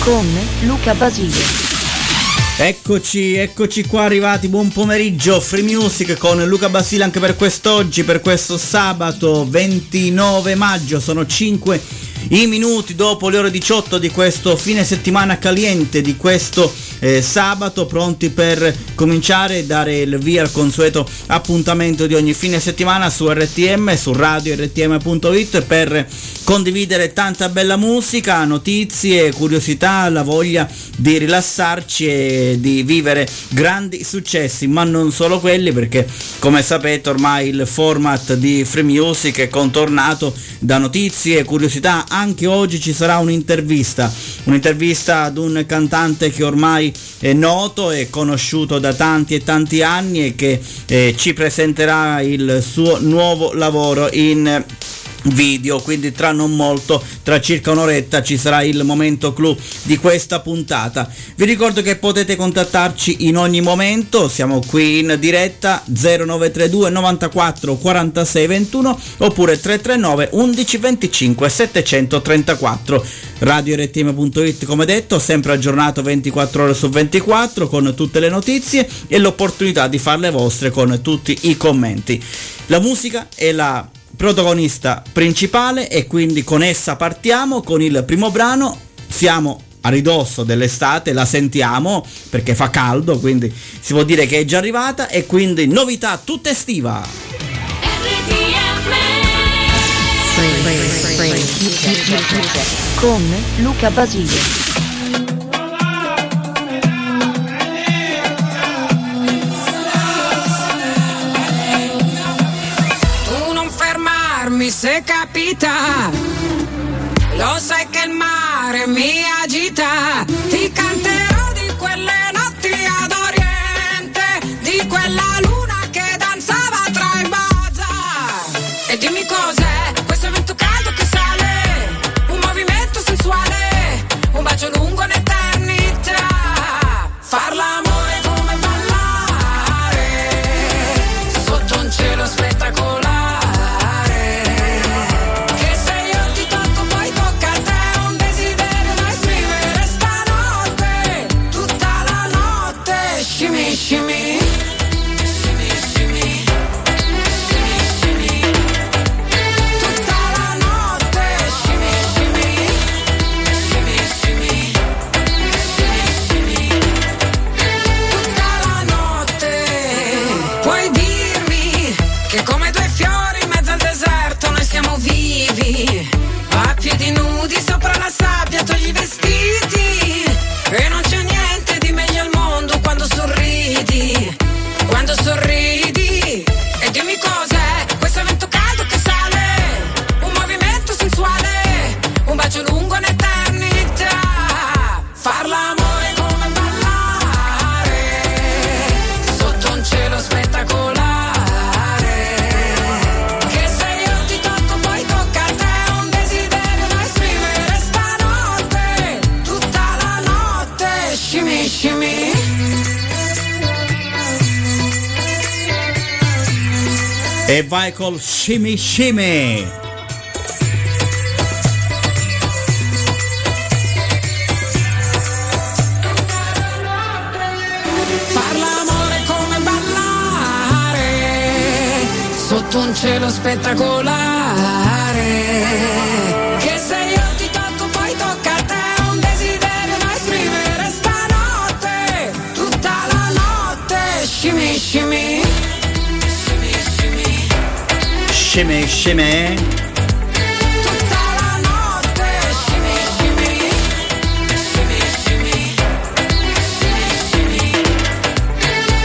Con Luca Basile. Eccoci, eccoci qua arrivati, buon pomeriggio, Free Music con Luca Basile anche per quest'oggi, per questo sabato 29 maggio, sono 5 i minuti dopo le ore 18 di questo fine settimana caliente, di questo eh, sabato, pronti per cominciare e dare il via al consueto appuntamento di ogni fine settimana su RTM, su radio rtm.it per condividere tanta bella musica, notizie, curiosità, la voglia di rilassarci e di vivere grandi successi, ma non solo quelli perché come sapete ormai il format di Free Music è contornato da notizie, curiosità, anche oggi ci sarà un'intervista, un'intervista ad un cantante che ormai è noto e conosciuto da tanti e tanti anni e che eh, ci presenterà il suo nuovo lavoro in video quindi tra non molto tra circa un'oretta ci sarà il momento clou di questa puntata. Vi ricordo che potete contattarci in ogni momento siamo qui in diretta 0932 94 46 21 oppure 339 11 25 734 radio rtm.it come detto sempre aggiornato 24 ore su 24 con tutte le notizie e l'opportunità di farle vostre con tutti i commenti. La musica è la protagonista principale e quindi con essa partiamo con il primo brano. Siamo a ridosso dell'estate, la sentiamo perché fa caldo, quindi si può dire che è già arrivata e quindi novità tutta estiva. Con Luca Basile. Mi se capita. Lo sai che il mare mi agita, col shimmy shimmy. Un cielo spettacolare. Tutta la notte.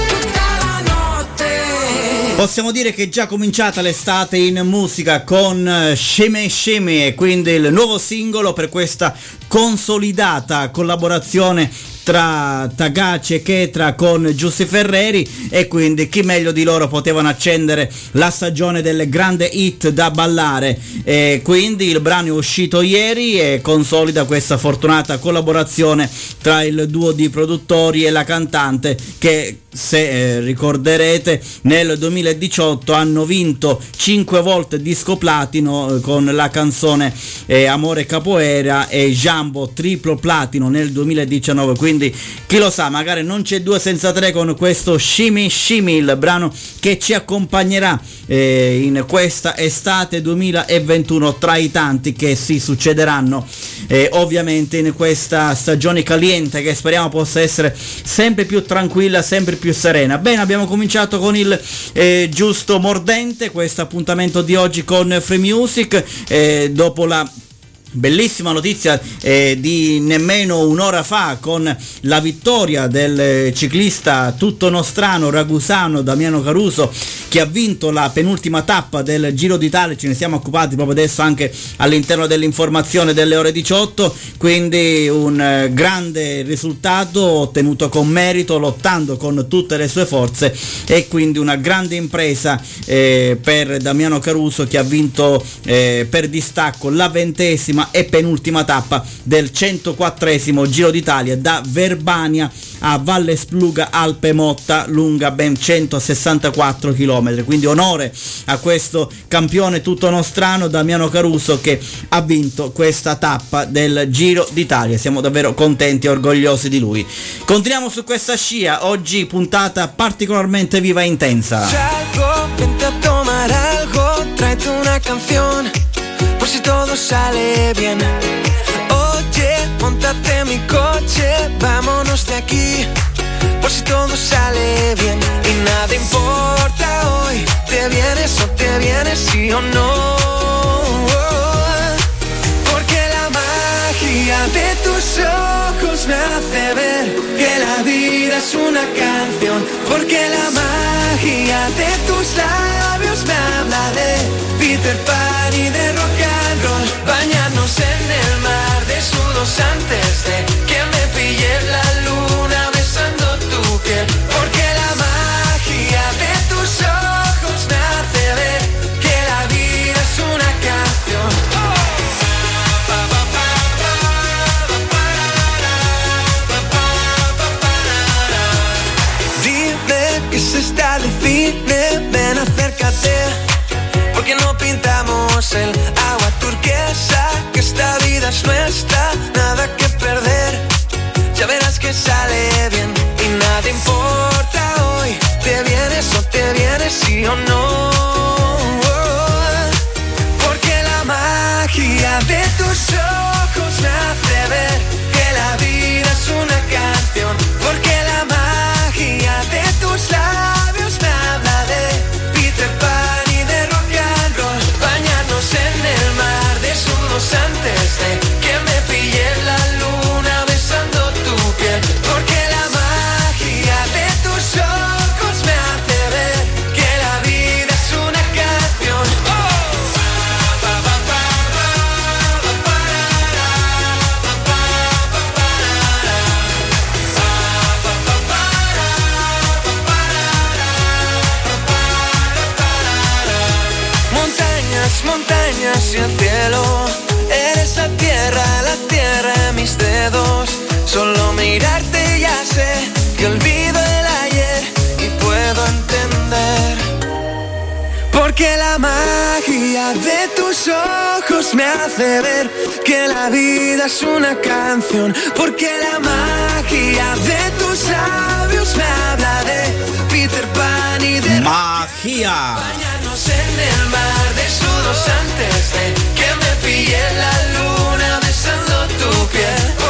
Tutta la notte. Possiamo dire che è già cominciata l'estate in musica con eh, Shimmy Shimmy e quindi il nuovo singolo per questa consolidata collaborazione tra Tagaci e Chetra con Giussi Ferreri e quindi chi meglio di loro potevano accendere la stagione del grande hit da ballare. E quindi il brano è uscito ieri e consolida questa fortunata collaborazione tra il duo di produttori e la cantante che se eh, ricorderete nel 2018 hanno vinto 5 volte disco platino eh, con la canzone eh, Amore Capoeira e Jambo triplo platino nel 2019 quindi chi lo sa magari non c'è due senza tre con questo Shimi Shimi il brano che ci accompagnerà eh, in questa estate 2021 tra i tanti che si succederanno eh, ovviamente in questa stagione caliente che speriamo possa essere sempre più tranquilla sempre più serena. Bene, abbiamo cominciato con il eh, giusto mordente, questo appuntamento di oggi con Free Music, eh, dopo la Bellissima notizia eh, di nemmeno un'ora fa con la vittoria del ciclista tutto nostrano ragusano Damiano Caruso che ha vinto la penultima tappa del Giro d'Italia, ce ne siamo occupati proprio adesso anche all'interno dell'informazione delle ore 18, quindi un eh, grande risultato ottenuto con merito, lottando con tutte le sue forze e quindi una grande impresa eh, per Damiano Caruso che ha vinto eh, per distacco la ventesima e penultima tappa del 104esimo Giro d'Italia da Verbania a Valle Spluga Alpe Motta lunga ben 164 km quindi onore a questo campione tutto nostrano Damiano Caruso che ha vinto questa tappa del Giro d'Italia. Siamo davvero contenti e orgogliosi di lui. Continuiamo su questa scia. Oggi puntata particolarmente viva e intensa si todo sale bien. Oye, montate mi coche, vámonos de aquí, por si todo sale bien. Y nada importa hoy, te vienes o te vienes, sí o no. Porque la magia de tus ojos me hace ver que la vida es una canción. Porque la magia de tus labios me habla de Peter Pan y de rock. En el mar desnudos antes de que me pille la luna besando tu piel. Porque la magia de tus ojos hace ver que la vida es una canción. Dime que se está difícil, ven acércate Porque no pintamos el agua turquesa Que esta vida es nuestra, nada que perder. Ya verás que sale bien y nada importa hoy. Te vienes o te vienes, sí o no. Porque la magia de tus ojos Solo mirarte ya sé que olvido el ayer y puedo entender. Porque la magia de tus ojos me hace ver que la vida es una canción. Porque la magia de tus labios me habla de Peter Pan y de Magia Bañarnos en el mar desnudos antes de que me pille la luna besando tu piel.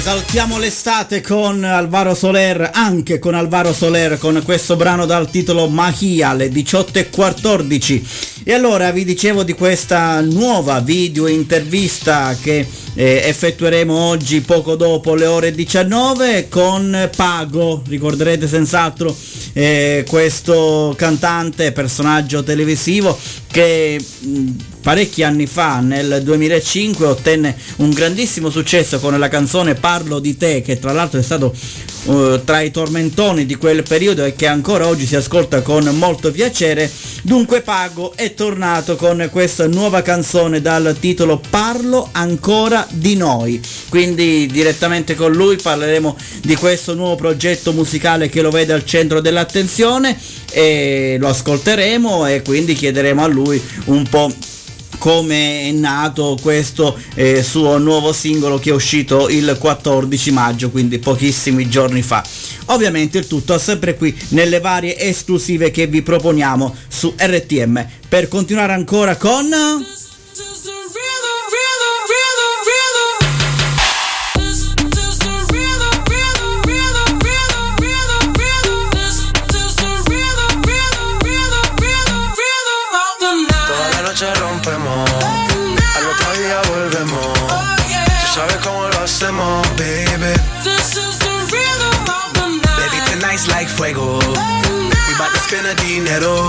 Esaltiamo l'estate con Alvaro Soler, anche con Alvaro Soler, con questo brano dal titolo Mahia alle 18.14 E allora vi dicevo di questa nuova video intervista che eh, effettueremo oggi poco dopo le ore 19 con Pago, ricorderete senz'altro eh, questo cantante, personaggio televisivo che mh, parecchi anni fa, nel 2005, ottenne un grandissimo successo con la canzone Parlo di te, che tra l'altro è stato uh, tra i tormentoni di quel periodo e che ancora oggi si ascolta con molto piacere. Dunque Pago è tornato con questa nuova canzone dal titolo Parlo ancora di noi. Quindi direttamente con lui parleremo di questo nuovo progetto musicale che lo vede al centro dell'attenzione e lo ascolteremo e quindi chiederemo a lui un po' come è nato questo eh, suo nuovo singolo che è uscito il 14 maggio, quindi pochissimi giorni fa. Ovviamente il tutto sempre qui nelle varie esclusive che vi proponiamo su RTM. Per continuare ancora con... fuego. We bout to spend a dinero.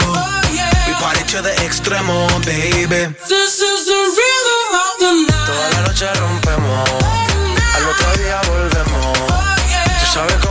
We party to the extremo, baby. This is the rhythm of the night. Toda la noche rompemos, al otro día volvemos. Tú sabes cómo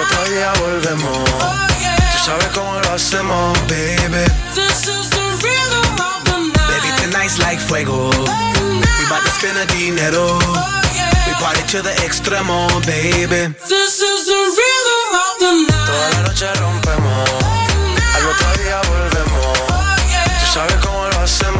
otro día volvemos. Tú sabes cómo lo hacemos, baby. Baby, tonight's like fuego. We bout to spend a dinero. We party to the extremo, baby. Toda la noche rompemos, al otro día volvemos. Tú sabes cómo lo hacemos,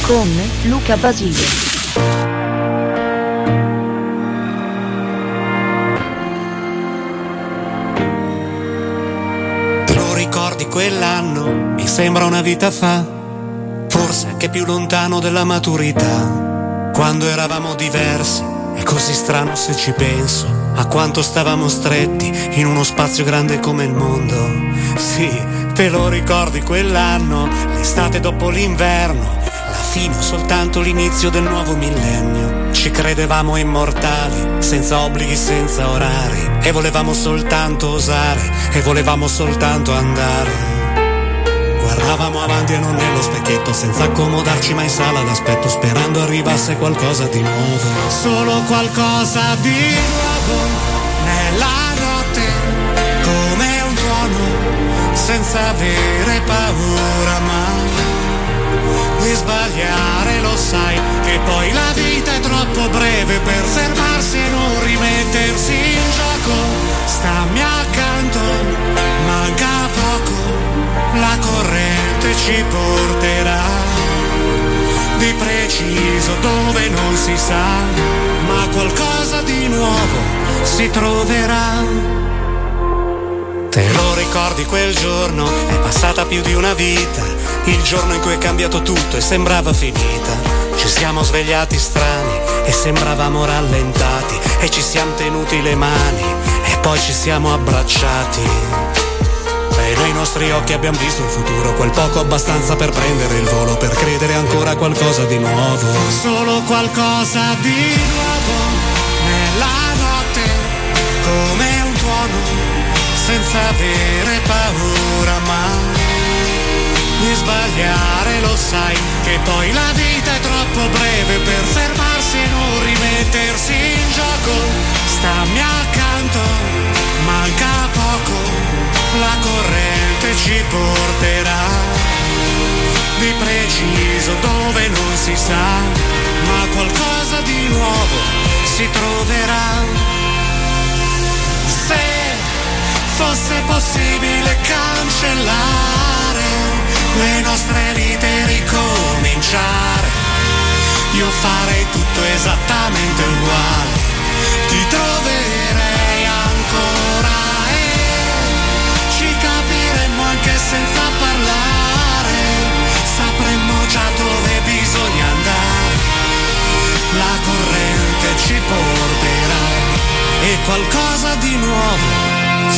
Con Luca Basile. Te lo ricordi quell'anno? Mi sembra una vita fa, forse anche più lontano della maturità. Quando eravamo diversi, È così strano se ci penso a quanto stavamo stretti in uno spazio grande come il mondo. Sì, te lo ricordi quell'anno, l'estate dopo l'inverno, la fine o soltanto l'inizio del nuovo millennio. Ci credevamo immortali, senza obblighi, senza orari, e volevamo soltanto osare, e volevamo soltanto andare. Guardavamo avanti e non nello specchietto, senza accomodarci mai in sala d'aspetto, sperando arrivasse qualcosa di nuovo. Solo qualcosa di nuovo nella senza avere paura mai di sbagliare, lo sai, che poi la vita è troppo breve per fermarsi e non rimettersi in gioco. Stammi accanto, manca poco, la corrente ci porterà di preciso dove non si sa, ma qualcosa di nuovo si troverà. Te lo ricordi quel giorno? È passata più di una vita, il giorno in cui è cambiato tutto e sembrava finita. Ci siamo svegliati strani e sembravamo rallentati e ci siamo tenuti le mani e poi ci siamo abbracciati. E nei nostri occhi abbiamo visto il futuro, quel poco abbastanza per prendere il volo, per credere ancora a qualcosa di nuovo. Solo qualcosa di nuovo senza avere paura mai di sbagliare, lo sai che poi la vita è troppo breve per fermarsi e non rimettersi in gioco. Stammi accanto, manca poco, la corrente ci porterà di preciso dove non si sa, ma qualcosa di nuovo si troverà. Se fosse possibile cancellare le nostre vite e ricominciare, io farei tutto esattamente uguale, ti troverei ancora e ci capiremmo anche senza parlare, sapremmo già dove bisogna andare, la corrente ci porterà e qualcosa di nuovo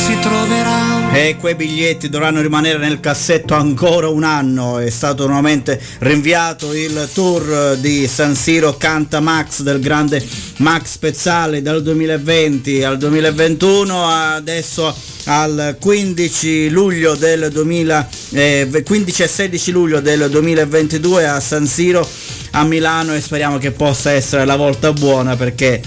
si troverà. E quei biglietti dovranno rimanere nel cassetto ancora un anno. È stato nuovamente rinviato il tour di San Siro Canta Max del grande Max Spezzale dal 2020 al 2021. Adesso al 15 luglio del 2000, eh, 15 e 16 luglio del 2022 a San Siro a Milano e speriamo che possa essere la volta buona perché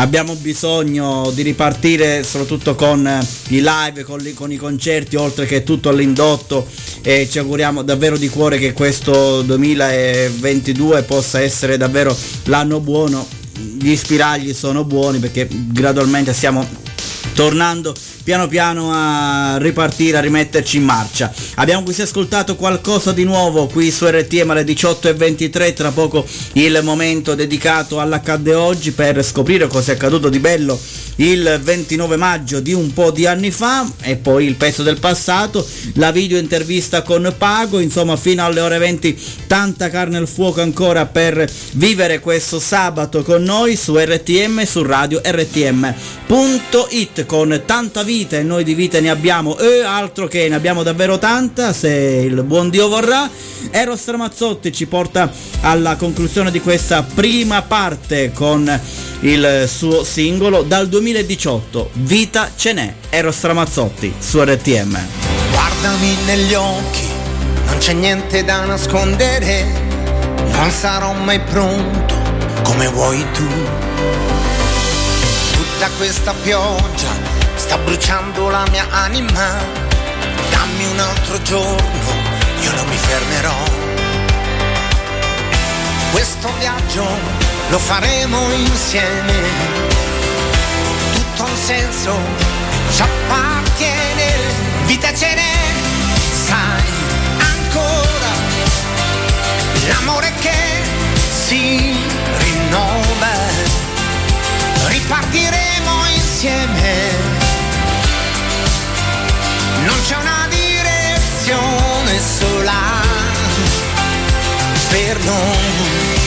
abbiamo bisogno di ripartire soprattutto con i live, con, li, con, i concerti, oltre che tutto all'indotto e ci auguriamo davvero di cuore che questo 2022 possa essere davvero l'anno buono. Gli spiragli sono buoni perché gradualmente stiamo tornando piano piano a ripartire, a rimetterci in marcia. Abbiamo quindi ascoltato qualcosa di nuovo qui su RTM alle 18.23, tra poco il momento dedicato all'accadde oggi per scoprire cosa è accaduto di bello il 29 maggio di un po' di anni fa e poi il pezzo del passato, la video intervista con Pago, insomma fino alle ore 20 tanta carne al fuoco ancora per vivere questo sabato con noi su RTM, su radio rtm.it con tanta vita e noi di vita ne abbiamo e altro che ne abbiamo davvero tanta se il buon Dio vorrà. Eros Ramazzotti ci porta alla conclusione di questa prima parte con il suo singolo. Dal 2018 Vita ce n'è Eros Ramazzotti su RTM Guardami negli occhi non c'è niente da nascondere non sarò mai pronto come vuoi tu. Tutta questa pioggia sta bruciando la mia anima. Dammi un altro giorno io non mi fermerò. Questo viaggio lo faremo insieme. Tutto un senso, ci appartiene, vita ce n'è, sai ancora, l'amore che si rinnova, ripartiremo insieme, non c'è una direzione sola per noi,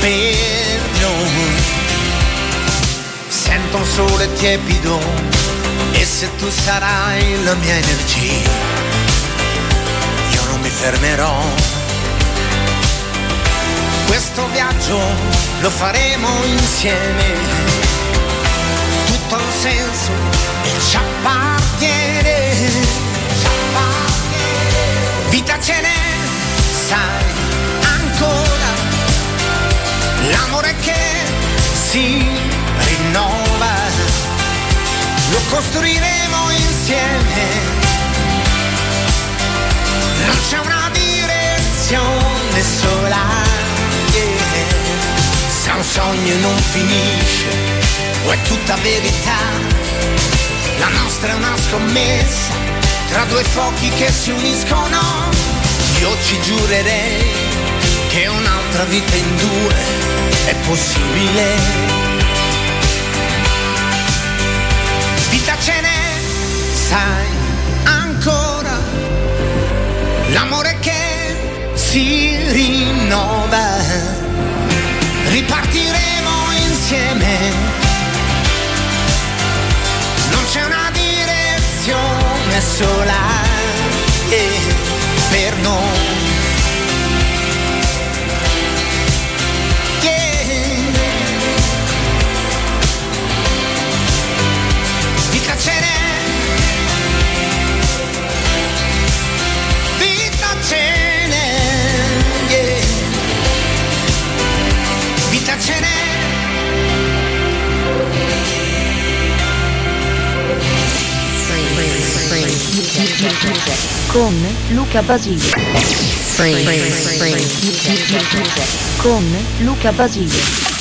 per noi. Sento un sole tiepido e se tu sarai la mia energia, io non mi fermerò. Questo viaggio lo faremo insieme tutto un senso e ci appartiene. Ci appartiene. Vita ce n'è, sai, ancora. L'amore che si rinnova, lo costruiremo insieme. Non c'è una direzione sola se un sogno non finisce o è tutta verità, la nostra è una scommessa tra due fuochi che si uniscono, io ci giurerei che un'altra vita in due è possibile. Vita ce n'è, sai, ancora, l'amore che si rinnova ripartiremo insieme. Non c'è una direzione sola eh, per noi. con Luca Basile. Con Luca Basile.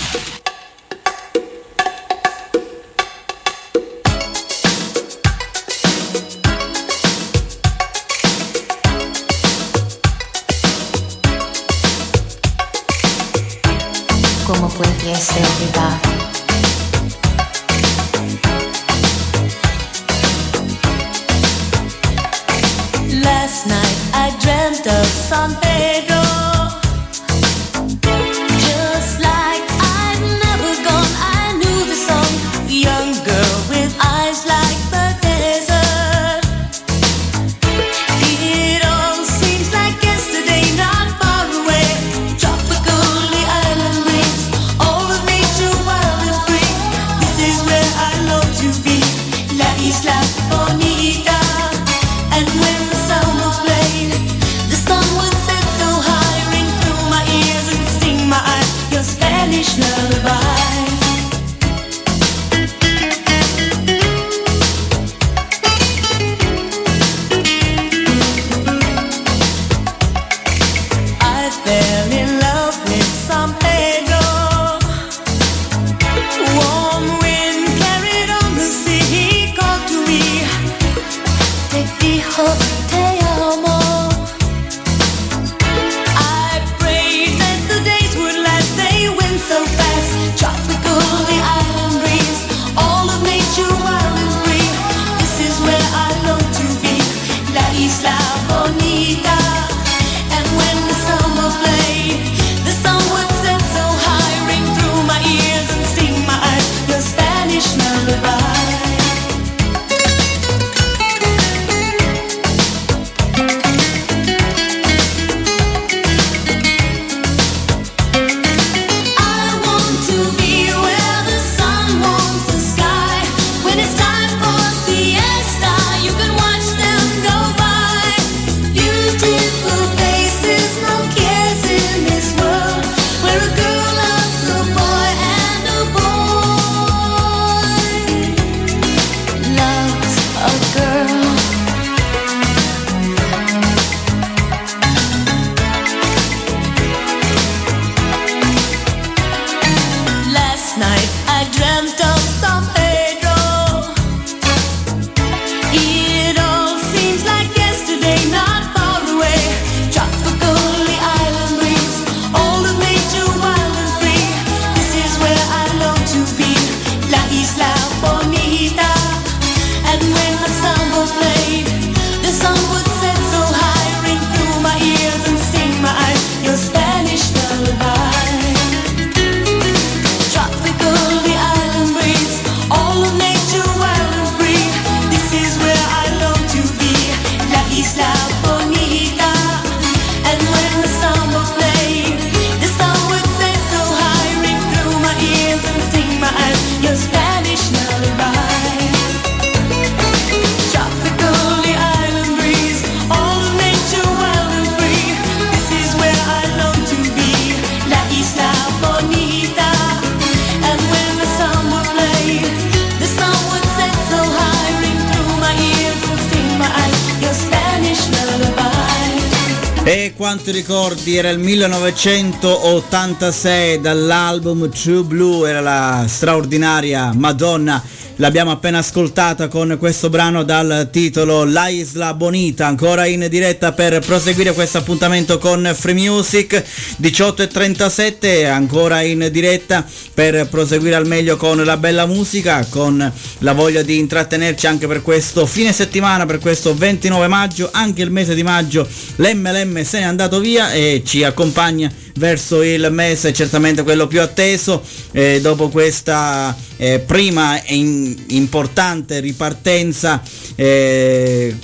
Ricordi, era il 1986 dall'album True Blue, era la straordinaria Madonna. L'abbiamo appena ascoltata con questo brano dal titolo La Isla Bonita, ancora in diretta per proseguire questo appuntamento con Free Music 18.37, ancora in diretta per proseguire al meglio con la bella musica, con la voglia di intrattenerci anche per questo fine settimana, per questo 29 maggio, anche il mese di maggio l'MLM se n'è andato via e ci accompagna verso il mese certamente quello più atteso. Eh, dopo questa eh, prima in- importante ripartenza eh,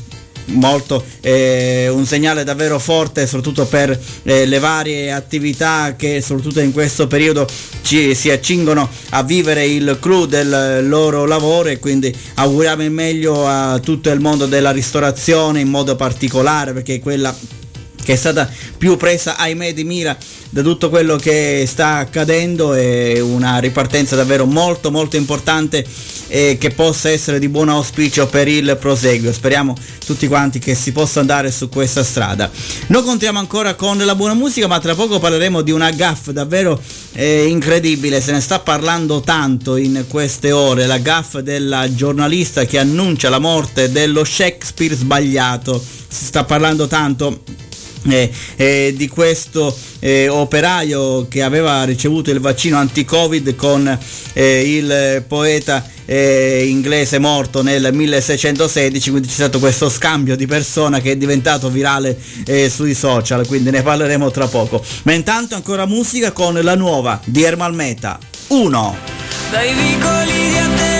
molto eh, un segnale davvero forte soprattutto per eh, le varie attività che soprattutto in questo periodo ci, si accingono a vivere il clou del loro lavoro e quindi auguriamo il meglio a tutto il mondo della ristorazione in modo particolare perché è quella che è stata più presa ahimè di mira da tutto quello che sta accadendo è una ripartenza davvero molto molto importante e che possa essere di buon auspicio per il proseguio speriamo tutti quanti che si possa andare su questa strada. Noi contiamo ancora con la buona musica ma tra poco parleremo di una gaff davvero eh, incredibile. Se ne sta parlando tanto in queste ore la gaff della giornalista che annuncia la morte dello Shakespeare sbagliato. Si sta parlando tanto eh, eh, di questo eh, operaio che aveva ricevuto il vaccino anti-covid con eh, il poeta eh, inglese morto nel 1616 quindi c'è stato questo scambio di persona che è diventato virale eh, sui social quindi ne parleremo tra poco. Ma intanto ancora musica con la nuova di Ermal Meta 1 Dai vicoli di Atene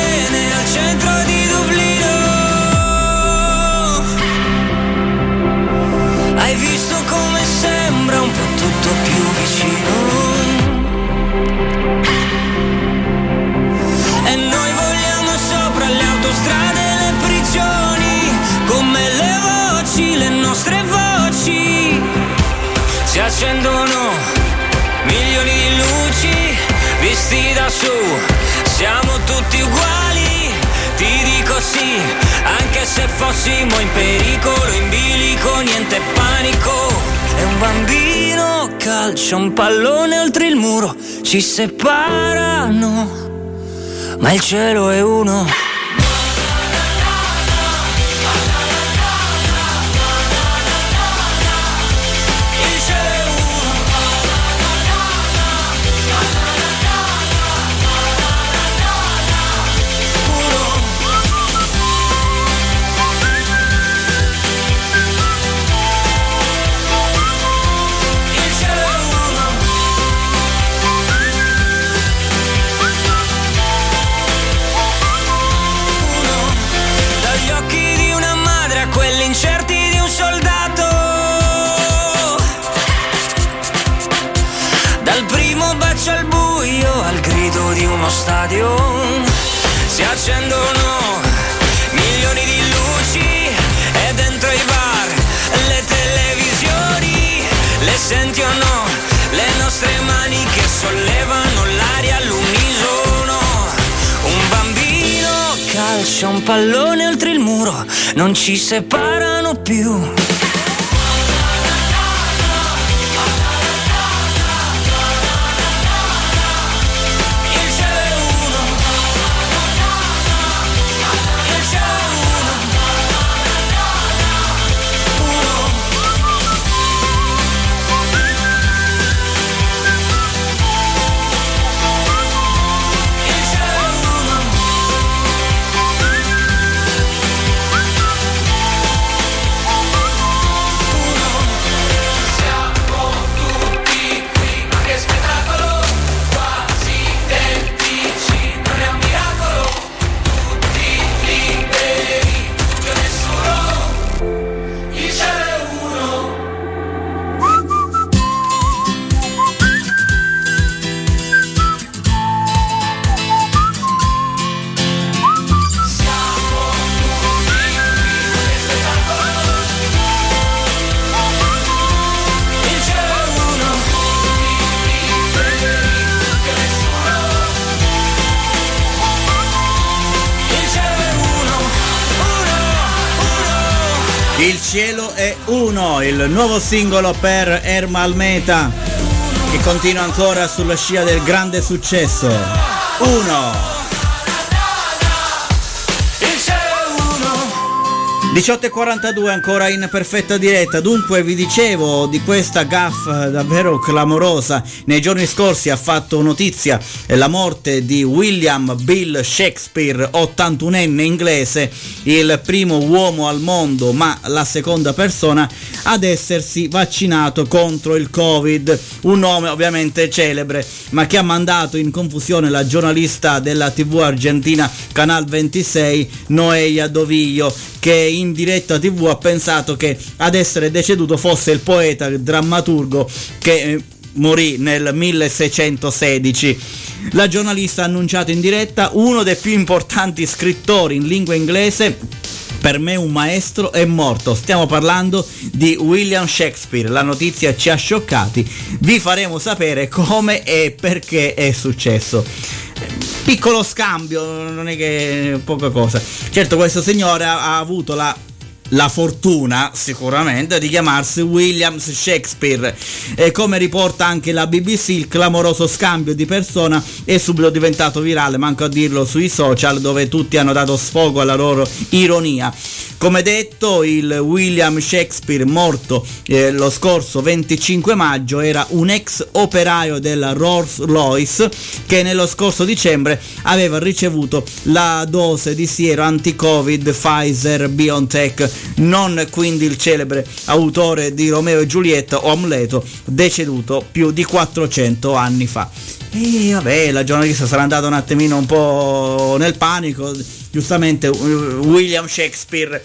su. Siamo tutti uguali ti dico sì anche se fossimo in pericolo in bilico niente panico. E un bambino calcia un pallone oltre il muro ci separano ma il cielo è uno bacio al buio al grido di uno stadio. Si accendono milioni di luci e dentro i bar le televisioni le senti o no le nostre mani che sollevano l'aria all'unisono. Un bambino calcia un pallone oltre il muro non ci separano più nuovo singolo per Ermal Meta che continua ancora sulla scia del grande successo. Uno. 18.42 ancora in perfetta diretta, dunque vi dicevo di questa gaffa davvero clamorosa, nei giorni scorsi ha fatto notizia la morte di William Bill Shakespeare, 81enne inglese, il primo uomo al mondo ma la seconda persona ad essersi vaccinato contro il Covid, un nome ovviamente celebre ma che ha mandato in confusione la giornalista della TV argentina Canal 26 Noelia Doviglio che in diretta tv ha pensato che ad essere deceduto fosse il poeta, il drammaturgo che eh, morì nel 1616. La giornalista ha annunciato in diretta uno dei più importanti scrittori in lingua inglese per me un maestro è morto. Stiamo parlando di William Shakespeare. La notizia ci ha scioccati. Vi faremo sapere come e perché è successo. Piccolo scambio, non è che poca cosa. Certo, questo signore ha, ha avuto la la fortuna sicuramente di chiamarsi Williams Shakespeare. E come riporta anche la BBC il clamoroso scambio di persona è subito diventato virale manco a dirlo sui social dove tutti hanno dato sfogo alla loro ironia. Come detto il William Shakespeare morto eh, lo scorso 25 maggio era un ex operaio della Rolls Royce che nello scorso dicembre aveva ricevuto la dose di siero anti-covid Pfizer BioNTech non quindi il celebre autore di Romeo e Giulietta o Amleto, deceduto più di 400 anni fa. E vabbè, la giornalista sarà andata un attimino un po' nel panico, giustamente William Shakespeare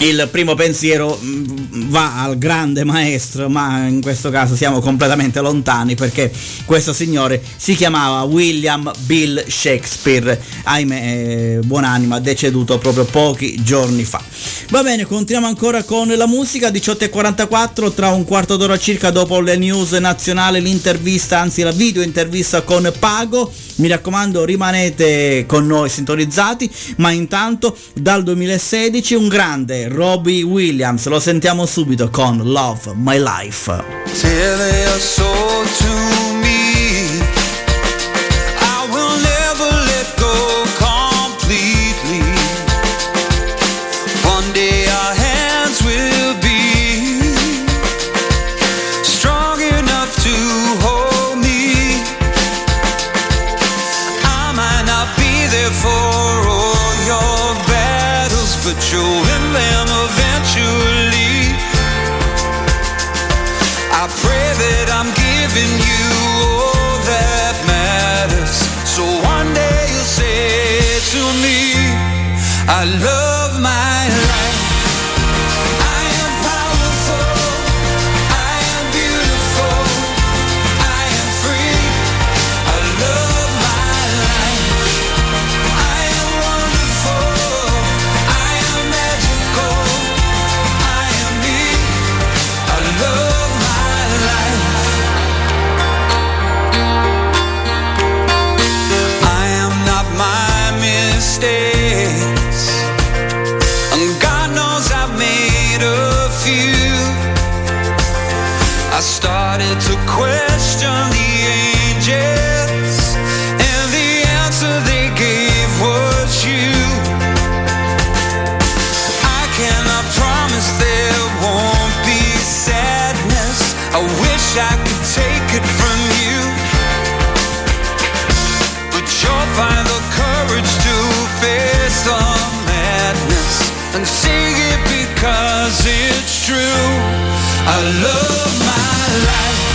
il primo pensiero mm, va al grande maestro, ma in questo caso siamo completamente lontani perché questo signore si chiamava William Bill Shakespeare, ahimè, eh, buonanima, deceduto proprio pochi giorni fa. Va bene, continuiamo ancora con la musica, 18.44, tra un quarto d'ora circa dopo le news nazionali, l'intervista, anzi la video intervista con Pago. Mi raccomando, rimanete con noi sintonizzati, ma intanto dal 2016 un grande Robbie Williams, lo sentiamo subito con Love My Life. I could take it from you. But you'll find the courage to face the madness and say it because it's true. I love my life.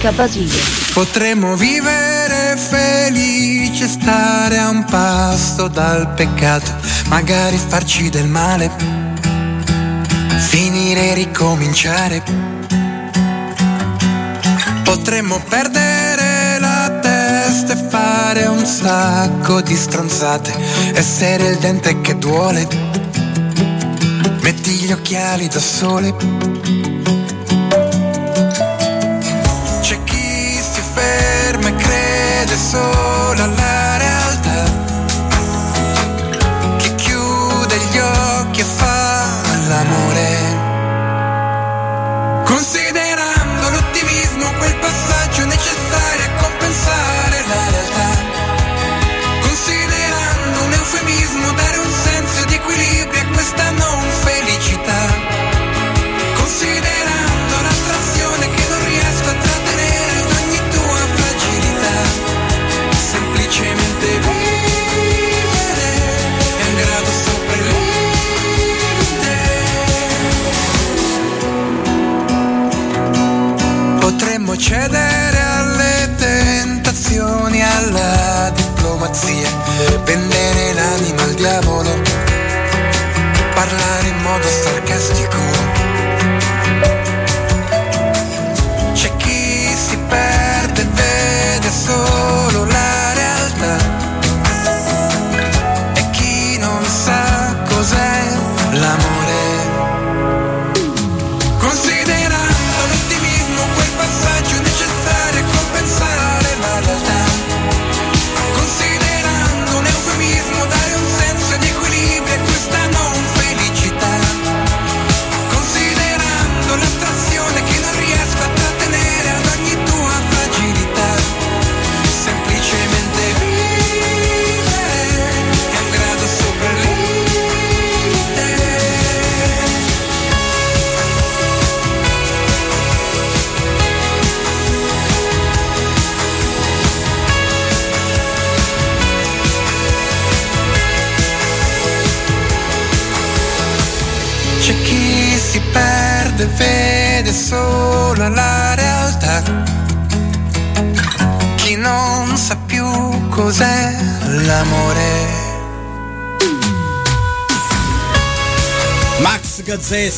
Luca Basile. Potremmo vivere felici stare a un passo dal peccato, magari farci del male, finire e ricominciare. Potremmo perdere la testa e fare un sacco di stronzate, essere il dente che duole, metti gli occhiali da sole.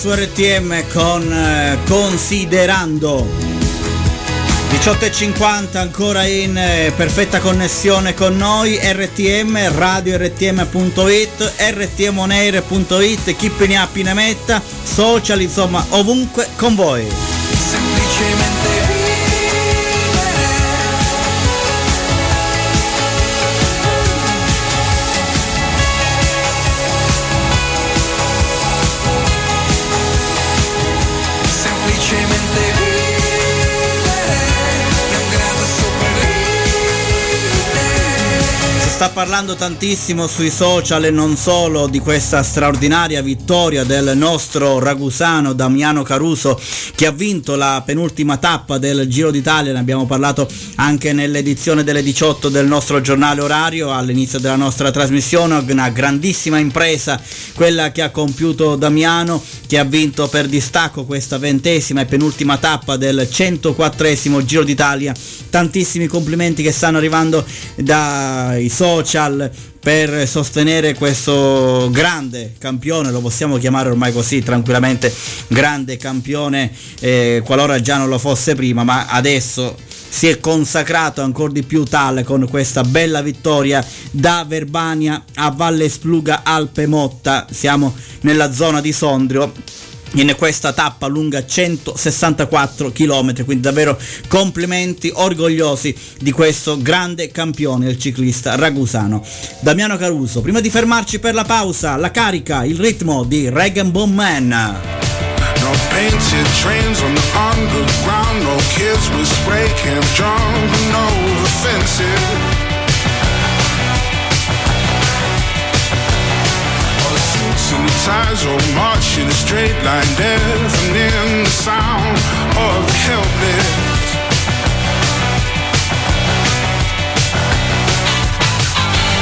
Su RTM con eh, Considerando 18.50 ancora in eh, perfetta connessione con noi RTM, radio rtm.it, rtmonair.it, chi ne ha più ne metta, social insomma ovunque con voi. Sta parlando tantissimo sui social e non solo di questa straordinaria vittoria del nostro ragusano Damiano Caruso che ha vinto la penultima tappa del Giro d'Italia, ne abbiamo parlato anche nell'edizione delle 18 del nostro giornale orario all'inizio della nostra trasmissione, una grandissima impresa quella che ha compiuto Damiano che ha vinto per distacco questa ventesima e penultima tappa del 104esimo Giro d'Italia. Tantissimi complimenti che stanno arrivando dai social per sostenere questo grande campione, lo possiamo chiamare ormai così tranquillamente, grande campione, eh, qualora già non lo fosse prima, ma adesso si è consacrato ancora di più tale con questa bella vittoria da Verbania a Valle Spluga Alpe Motta, siamo nella zona di Sondrio in questa tappa lunga 164 km, quindi davvero complimenti orgogliosi di questo grande campione, il ciclista ragusano. Damiano Caruso, prima di fermarci per la pausa, la carica, il ritmo di Regan Bone Man. No painted trains on the underground, no kids with spray cans drunk, no offensive. All the suits and the ties all march in a straight line, deafening the sound of the helpless.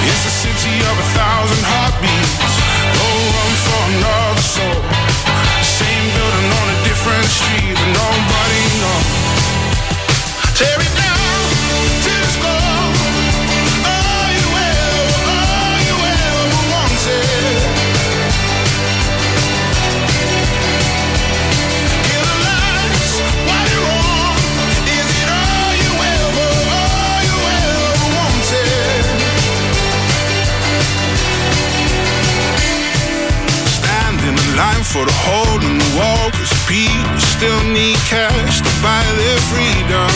It's a city of a thousand heartbeats. Go run for another soul. Different street, but nobody knows. Tear it down. All oh, you ever, all oh, you ever wanted. You're. Is it all you ever, all you ever wanted? Stand in line for the hole in the wall, people still need cash to buy their freedom.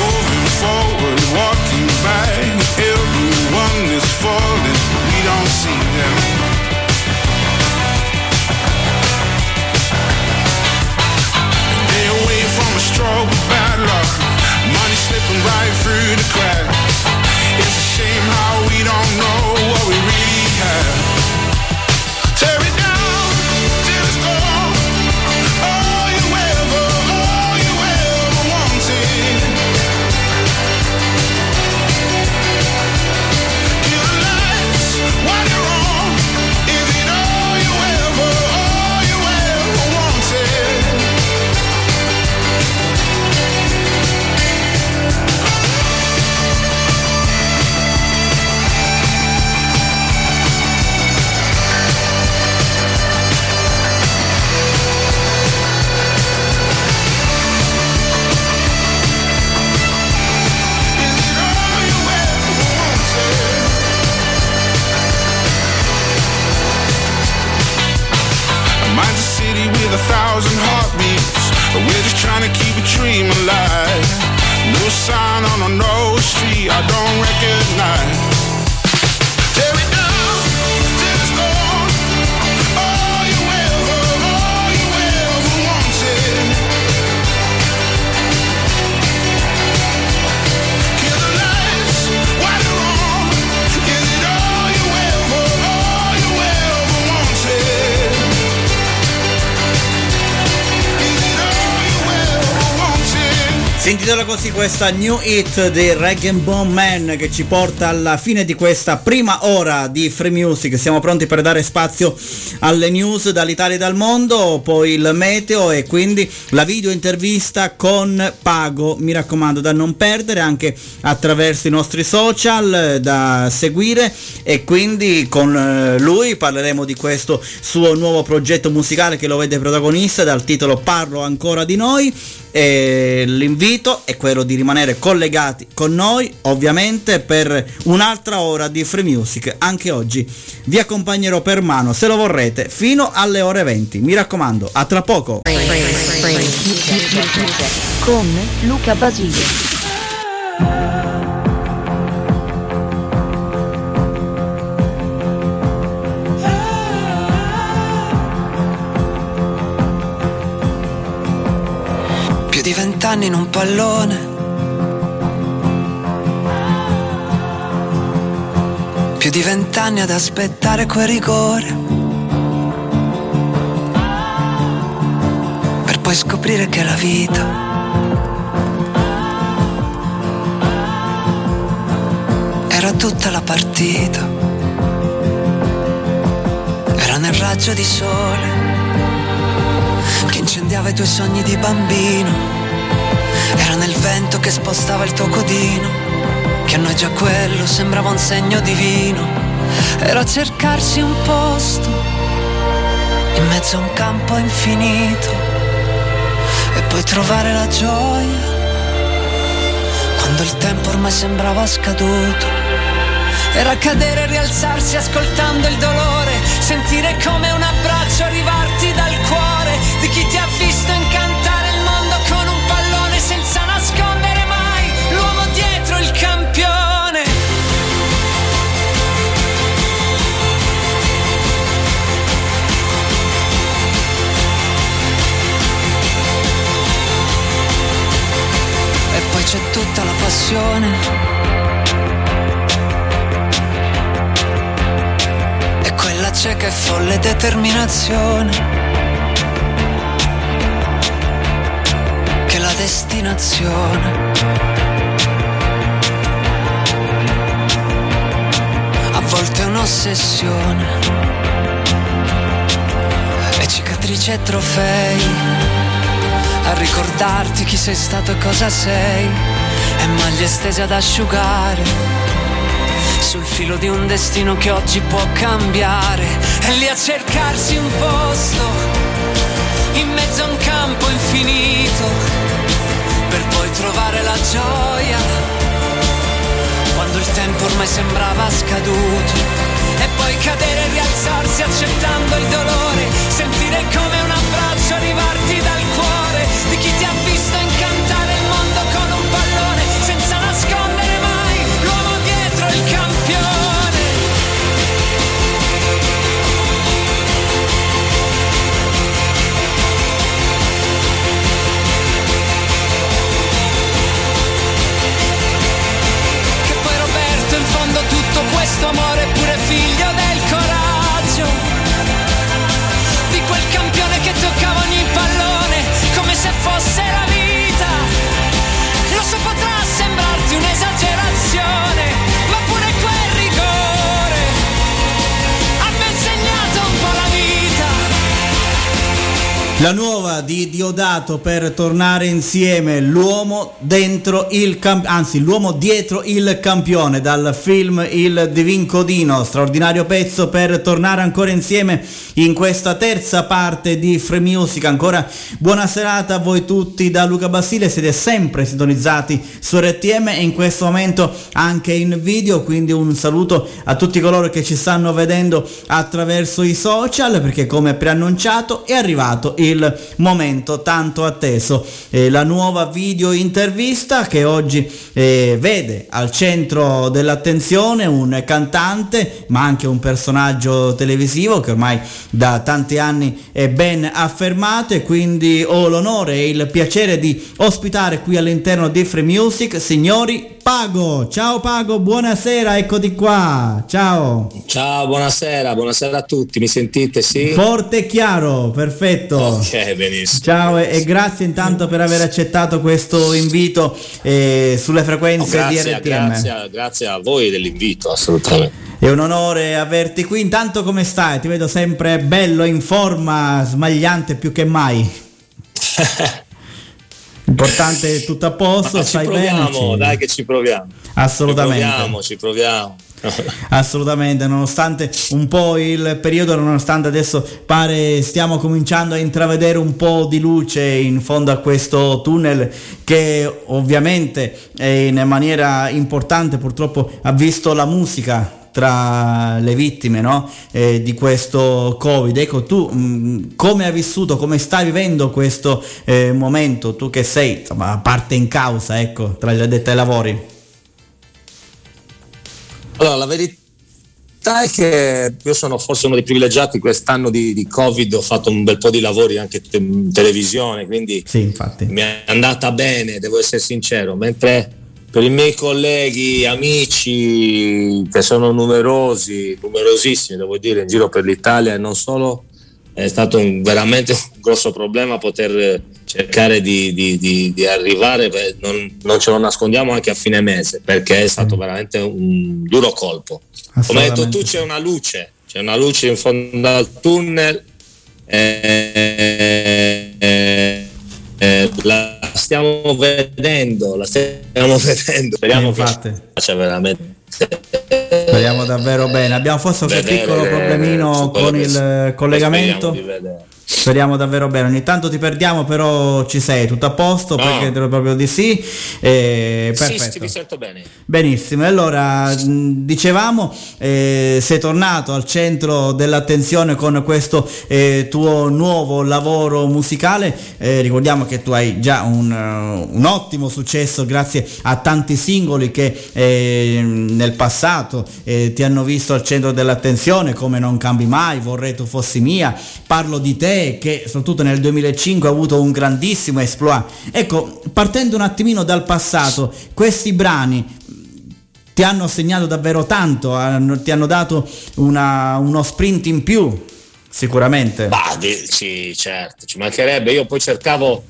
Moving forward, walking back, everyone is falling, we don't see them. They away from a of bad luck, money slipping right through the cracks. With a thousand heartbeats. We're just trying to keep a dream alive. No sign on a no street I don't recognize. Si intitola così questa new hit Rag and Bone Man che ci porta alla fine di questa prima ora di Free Music. Siamo pronti per dare spazio alle news dall'Italia e dal mondo, poi il meteo e quindi la video intervista con Pago. Mi raccomando da non perdere anche attraverso i nostri social da seguire e quindi con eh, lui parleremo di questo suo nuovo progetto musicale che lo vede protagonista dal titolo Parlo ancora di noi e l'invito è quello di rimanere collegati con noi ovviamente per un'altra ora di free music. Anche oggi vi accompagnerò per mano se lo vorrete fino alle ore 20 mi raccomando a tra poco. Con Luca Basile. Vent'anni in un pallone. Più di vent'anni ad aspettare quel rigore. Per poi scoprire che la vita era tutta la partita. Era nel raggio di sole che incendiava i tuoi sogni di bambino. Era nel vento che spostava il tuo codino, che a noi già quello sembrava un segno divino. Era cercarsi un posto in mezzo a un campo infinito e poi trovare la gioia quando il tempo ormai sembrava scaduto. Era cadere e rialzarsi ascoltando il dolore, sentire come un abbraccio arrivarti dal cuore di chi ti ha visto incantare c'è tutta la passione. E quella cieca e folle determinazione. Che la destinazione. A volte è un'ossessione. E cicatrici e trofei a ricordarti chi sei stato e cosa sei, e maglie stese ad asciugare, sul filo di un destino che oggi può cambiare, e lì a cercarsi un posto, in mezzo a un campo infinito, per poi trovare la gioia quando il tempo ormai sembrava scaduto. E poi cadere e rialzarsi accettando il dolore, sentire come un abbraccio arrivarti dal di chi ti ha visto incantare il mondo con un pallone senza nascondere mai l'uomo dietro il campione. Che poi Roberto in fondo tutto questo amore è pure figlio del coraggio Di quel campione che toccava ogni pallone fosse la vita Lo so potrà sembrarti un'esagerazione Ma pure quel rigore. Ha ben segnato un po' la vita. La nuova di Diodato per tornare insieme, l'uomo dentro il campione, anzi l'uomo dietro il campione dal film Il Divin Codino, straordinario pezzo per tornare ancora insieme in questa terza parte di Free Music. Ancora buona serata a voi tutti da Luca Basile, siete sempre sintonizzati su RTM e in questo momento anche in video, quindi un saluto a tutti coloro che ci stanno vedendo attraverso i social perché come preannunciato è arrivato il momento tanto atteso, eh, la nuova video intervista che oggi eh, vede al centro dell'attenzione un cantante ma anche un personaggio televisivo che ormai da tanti anni è ben affermato. E quindi ho l'onore e il piacere di ospitare qui all'interno di Free Music signori Pago. Ciao Pago, buonasera, eccoti qua. Ciao. Ciao, buonasera, buonasera a tutti, mi sentite? Sì? Forte e chiaro, perfetto. Ok, benissimo. Ciao e, e grazie intanto per aver accettato questo invito eh, sulle frequenze di grazie, RTM. grazie, grazie a voi dell'invito, assolutamente. È un onore averti qui. Intanto come stai? Ti vedo sempre bello, in forma, smagliante più che mai. Importante tutto a posto, ci proviamo, bene? Dai che ci proviamo. Assolutamente. Ci proviamo, ci proviamo. Assolutamente, nonostante un po' il periodo, nonostante adesso pare stiamo cominciando a intravedere un po' di luce in fondo a questo tunnel che ovviamente in maniera importante purtroppo ha visto la musica tra le vittime no? Eh, di questo covid. Ecco tu mh, come hai vissuto come stai vivendo questo eh, momento? Tu che sei insomma parte in causa ecco tra gli addetti ai lavori. Allora, la verità è che io sono forse uno dei privilegiati quest'anno di, di Covid, ho fatto un bel po' di lavori anche in televisione, quindi sì, infatti. mi è andata bene, devo essere sincero, mentre per i miei colleghi, amici, che sono numerosi, numerosissimi, devo dire, in giro per l'Italia e non solo, è stato un- veramente un grosso problema poter cercare di, di- di- di arrivare, non, non ce lo nascondiamo anche a fine mese, perché è stato veramente un duro colpo. Come hai detto tu c'è una luce, c'è una luce in fondo al tunnel, eh, eh, eh, la stiamo vedendo, la stiamo vedendo, speriamo che infatti. faccia veramente Speriamo davvero bene. Abbiamo forse un piccolo problemino con che il collegamento. Speriamo davvero bene. Ogni tanto ti perdiamo, però ci sei tutto a posto. No. Perché credo proprio di sì. Eh, Sì, perfetto. sì, mi sento bene. Benissimo, allora dicevamo, eh, sei tornato al centro dell'attenzione con questo eh, tuo nuovo lavoro musicale, Eh, ricordiamo che tu hai già un, eh, un ottimo successo grazie a tanti singoli che eh, nel passato ti hanno visto al centro dell'attenzione come Non cambi mai, Vorrei tu fossi mia, Parlo di te che soprattutto nel 2005 ha avuto un grandissimo exploit. Ecco, partendo un attimino dal passato, questi brani ti hanno segnato davvero tanto, hanno- ti hanno dato una- uno sprint in più, sicuramente. Bah, sì, certo, ci mancherebbe. Io poi cercavo,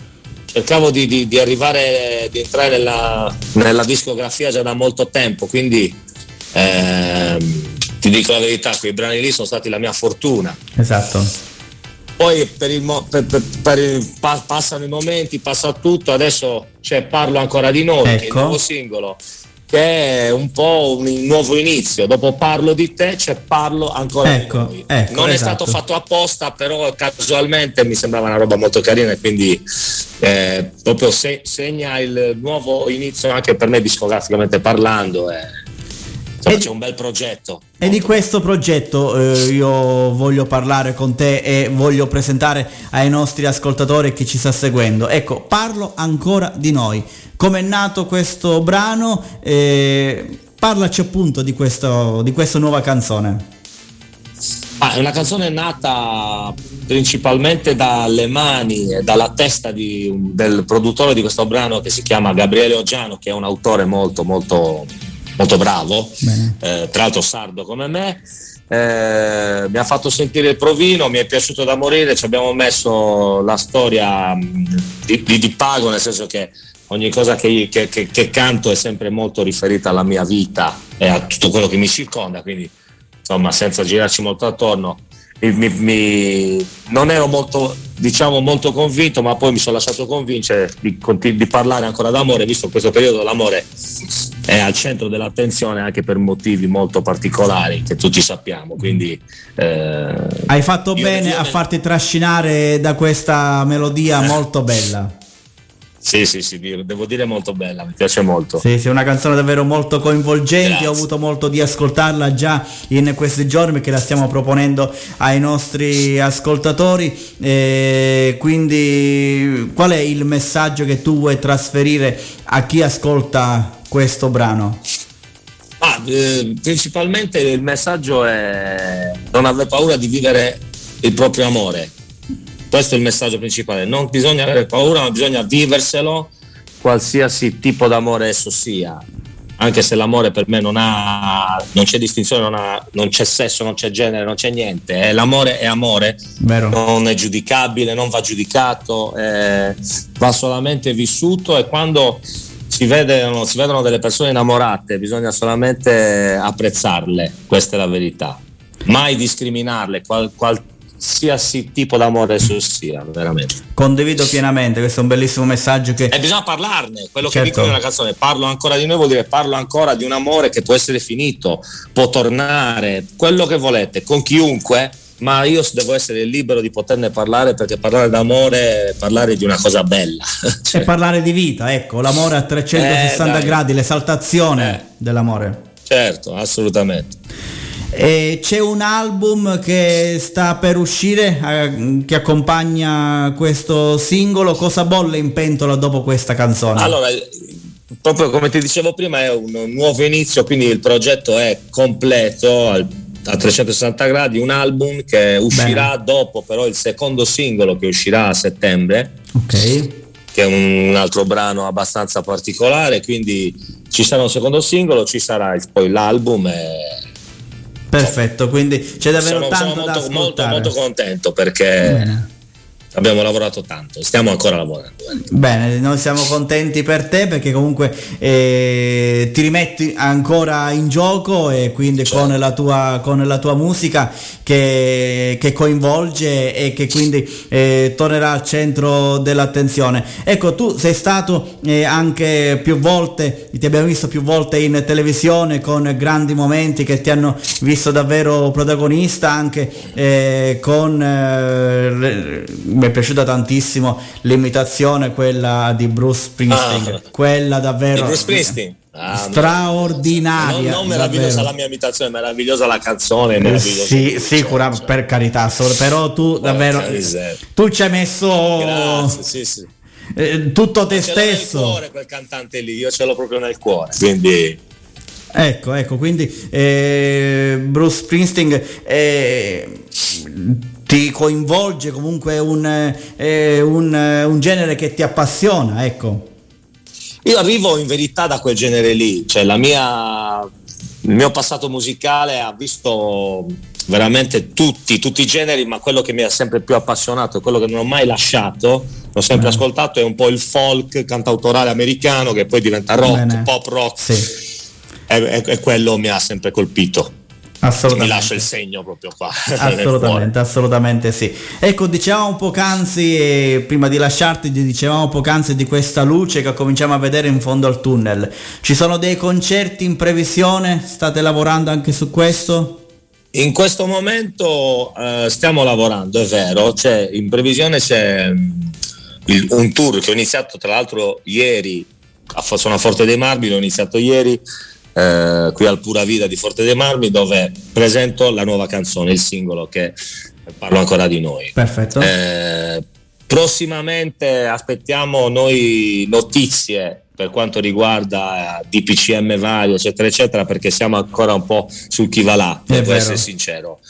cercavo di, di- di arrivare, di entrare nella, nella discografia già da molto tempo, quindi ehm, ti dico la verità, quei brani lì sono stati la mia fortuna. Esatto. Poi per il per- per- il- pa- passano i momenti, passa tutto, adesso c'è Parlo ancora di noi, è il Ecco. nuovo singolo, che è un po' un nuovo inizio. Dopo Parlo di te c'è Parlo ancora Ecco, di noi. ecco, non è esatto. stato fatto apposta, però casualmente mi sembrava una roba molto carina e quindi eh, proprio se- segna il nuovo inizio anche per me discograficamente parlando. eh. Insomma, c'è un bel progetto. E di questo progetto eh, io voglio parlare con te e voglio presentare ai nostri ascoltatori e chi ci sta seguendo. Ecco, parlo ancora di noi. Come è nato questo brano? Eh, parlaci appunto di, questo, di questa nuova canzone. Ah, è una canzone nata principalmente dalle mani e dalla testa di del produttore di questo brano che si chiama Gabriele Oggiano, che è un autore molto molto molto bravo, eh, tra l'altro sardo come me. Eh, mi ha fatto sentire il provino, mi è piaciuto da morire, ci abbiamo messo la storia mh, di, di, di pago, nel senso che ogni cosa che, che- che- che canto è sempre molto riferita alla mia vita e a tutto quello che mi circonda, quindi insomma senza girarci molto attorno. Mi- mi- non ero molto, diciamo, molto convinto, ma poi mi sono lasciato convincere di, di parlare ancora d'amore, visto che questo periodo l'amore è al centro dell'attenzione anche per motivi molto particolari che tutti sappiamo. Quindi eh, Hai fatto bene a farti trascinare da questa melodia molto bella. Sì, sì, sì, devo dire molto bella, mi piace molto. Sì, sì, è una canzone davvero molto coinvolgente, ho avuto molto di ascoltarla già in questi giorni perché la stiamo proponendo ai nostri ascoltatori. E quindi qual è il messaggio che tu vuoi trasferire a chi ascolta questo brano? Ah, eh, principalmente il messaggio è non aver paura di vivere il proprio amore. Questo è il messaggio principale. Non bisogna avere paura, ma bisogna viverselo, qualsiasi tipo d'amore esso sia. Anche se l'amore per me non ha, non c'è distinzione, non, ha- non c'è sesso, non c'è genere, non c'è niente. Eh, l'amore è amore, Vero. non è giudicabile, non va giudicato, eh, va solamente vissuto e quando si vedono, si vedono delle persone innamorate bisogna solamente apprezzarle, questa è la verità. Mai discriminarle, qual- qualsiasi tipo d'amore esso sia, veramente. Condivido pienamente, questo è un bellissimo messaggio che... E bisogna parlarne, quello Certo. che dico nella canzone, parlo ancora di noi vuol dire parlo ancora di un amore che può essere finito, può tornare, quello che volete, con chiunque, ma io devo essere libero di poterne parlare perché parlare d'amore è parlare di una cosa bella. E parlare di vita, ecco, l'amore a 360 Eh, gradi, l'esaltazione dell'amore. certo, assolutamente. E c'è un album che sta per uscire eh, che accompagna questo singolo. Cosa bolle in pentola dopo questa canzone? Allora, proprio come ti dicevo prima, è un nuovo inizio, quindi il progetto è completo al- a 360 gradi, un album che uscirà dopo però il secondo singolo che uscirà a settembre, ok. che è un, altro brano abbastanza particolare, quindi ci sarà un secondo singolo, ci sarà poi l'album e Perfetto, quindi c'è davvero sono, tanto sono da molto, molto, ascoltare. molto contento perché Bene. Abbiamo lavorato tanto, stiamo ancora lavorando. Bene, noi siamo contenti per te perché comunque eh, ti rimetti ancora in gioco e quindi Certo. con, la tua, con la tua musica che, che coinvolge e che quindi eh, tornerà al centro dell'attenzione. Ecco, tu sei stato eh, anche più volte, ti abbiamo visto più volte in televisione con grandi momenti che ti hanno visto davvero protagonista anche eh, con... eh, le- mi è piaciuta tantissimo l'imitazione, quella di Bruce Springsteen, Ah. quella davvero Bruce Springsteen? Ah, straordinaria. Non, non meravigliosa davvero. la mia imitazione, meravigliosa la canzone, meravigliosa. Sì, sì, cura- per carità, solo- però tu davvero tu ci hai messo Grazie, sì, sì. eh, tutto te l'ho nel stesso. cuore quel cantante lì, io ce l'ho proprio nel cuore. Quindi Ecco, ecco, quindi eh, Bruce Springsteen eh, ti coinvolge comunque un, eh, un, eh, un genere che ti appassiona, ecco. io arrivo in verità da quel genere lì, cioè la mia, il mio passato musicale ha visto veramente tutti, tutti i generi, ma quello che mi ha sempre più appassionato e quello che non ho mai lasciato, l'ho sempre ascoltato, è un po' il folk cantautorale americano che poi diventa rock, Bene. pop rock. Sì. E, e- e quello mi ha sempre colpito. Mi Assolutamente. lascia il segno proprio qua. Assolutamente, assolutamente sì. Ecco, dicevamo poc'anzi, prima di lasciarti, di- dicevamo poc'anzi di questa luce che cominciamo a vedere in fondo al tunnel. Ci sono dei concerti in previsione? State lavorando anche su questo? In questo momento eh, stiamo lavorando, è vero, c'è, in previsione c'è mm, il- un tour che ho iniziato tra l'altro ieri, a, sono a Forte dei Marmi, l'ho iniziato ieri eh, qui al Pura Vida di Forte dei Marmi dove presento la nuova canzone, il singolo che parlo ancora di noi. Perfetto. Eh, prossimamente aspettiamo noi notizie per quanto riguarda eh, DPCM vari, eccetera, eccetera, perché siamo ancora un po' sul chi va là, devo essere sincero.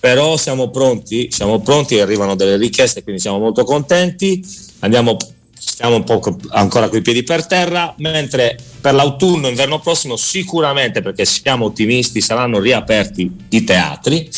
Però siamo pronti, siamo pronti, arrivano delle richieste, quindi siamo molto contenti. Andiamo, stiamo un po' co- ancora coi piedi per terra, mentre per l'autunno, inverno prossimo, sicuramente, perché siamo ottimisti, saranno riaperti i teatri.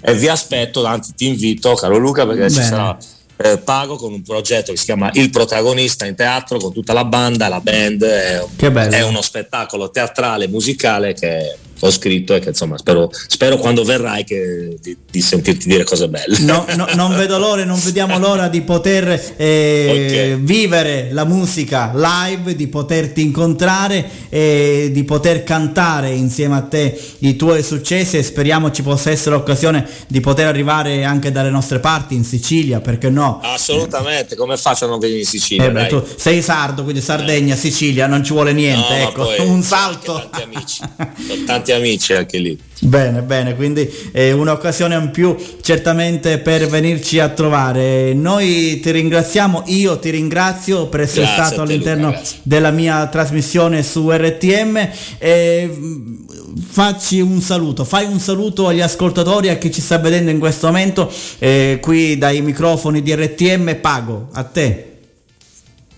E vi aspetto, anzi ti invito, caro Luca, perché ci Bene. sarà eh, Pago con un progetto che si chiama Il protagonista in teatro con tutta la banda, la band. È, Che bello. è uno spettacolo teatrale, musicale che ho scritto e che insomma spero, spero quando verrai che- di, di sentirti dire cose belle. No, no, non vedo l'ora, non vediamo l'ora di poter eh, vivere la musica live, di poterti incontrare e di poter cantare insieme a te i tuoi successi e speriamo ci possa essere l'occasione di poter arrivare anche dalle nostre parti in Sicilia, perché no? Assolutamente, come faccio a non venire in Sicilia? Eh beh, tu sei sardo, quindi Sardegna, Sicilia, non ci vuole niente, No, ecco, un salto. Tanti amici, Ho tanti amici anche lì. Bene, bene, quindi è un'occasione in più certamente per venirci a trovare. Noi ti ringraziamo, io ti ringrazio per essere Grazie stato all'interno Luca, della mia trasmissione su RTM. E, mh, facci un saluto, fai un saluto agli ascoltatori, a chi ci sta vedendo in questo momento, eh, qui dai microfoni di RTM, pago a te.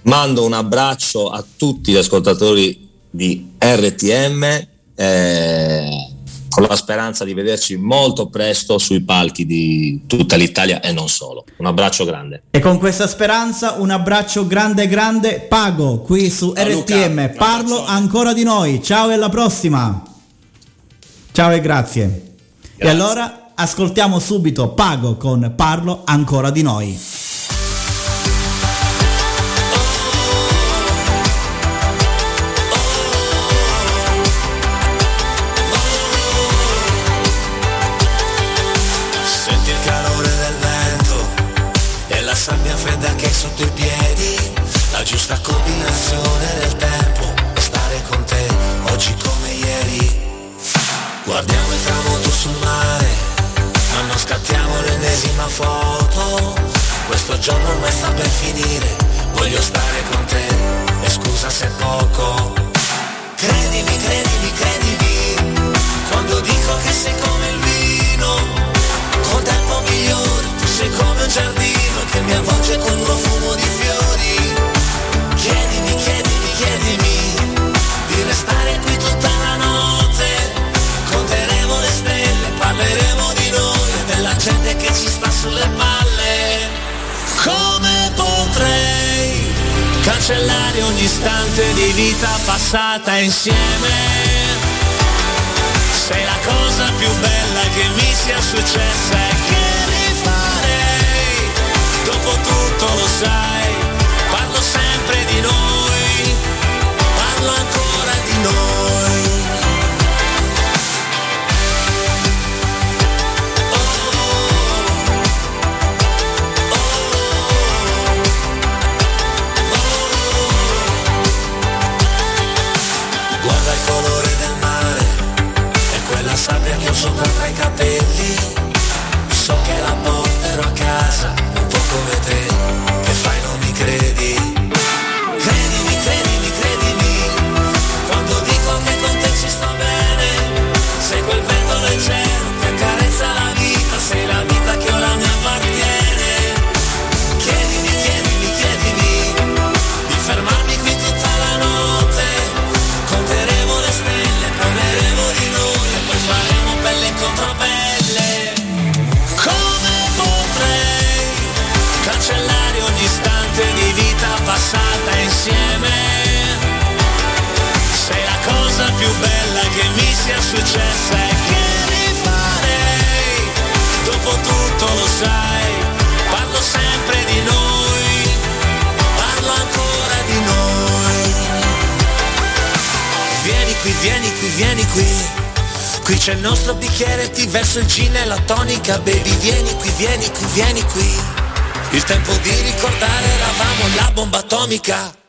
Mando un abbraccio a tutti gli ascoltatori di RTM eh, con la speranza di vederci molto presto sui palchi di tutta l'Italia e non solo. Un abbraccio grande. E con questa speranza un abbraccio grande grande, pago qui su Ciao, Luca, RTM. un Parlo ancora di noi. Ciao e alla prossima. Ciao e grazie. E allora ascoltiamo subito Pago con Parlo ancora di noi. Scattiamo l'ennesima foto. Questo giorno ormai sta per finire, voglio stare con te e scusa se poco. Credimi, credimi, credimi, quando dico che sei come il vino, col tempo migliore, tu sei come un giardino che mi avvolge col profumo di fiori. Chiedimi, chiedimi, chiedimi di restare qui tutta sulle palle. Come potrei cancellare ogni istante di vita passata insieme? Sei la cosa più bella che mi sia successa e che rifarei. Dopo tutto lo sai, verso il gin e la tonica, baby. Vieni qui, vieni qui, vieni qui. Il tempo di ricordare eravamo la bomba atomica.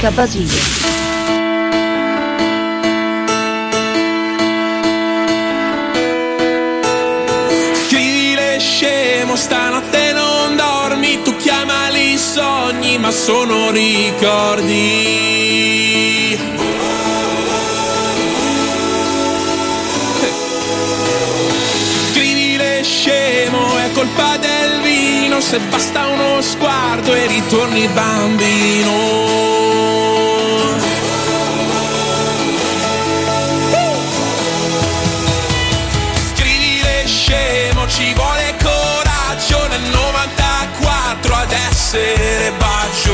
Luca Basile. Scemo, stanotte non dormi, tu chiamali sogni, ma sono ricordi. Se basta uno sguardo e ritorni bambino. Ci vuole coraggio nel 94 ad essere baggio.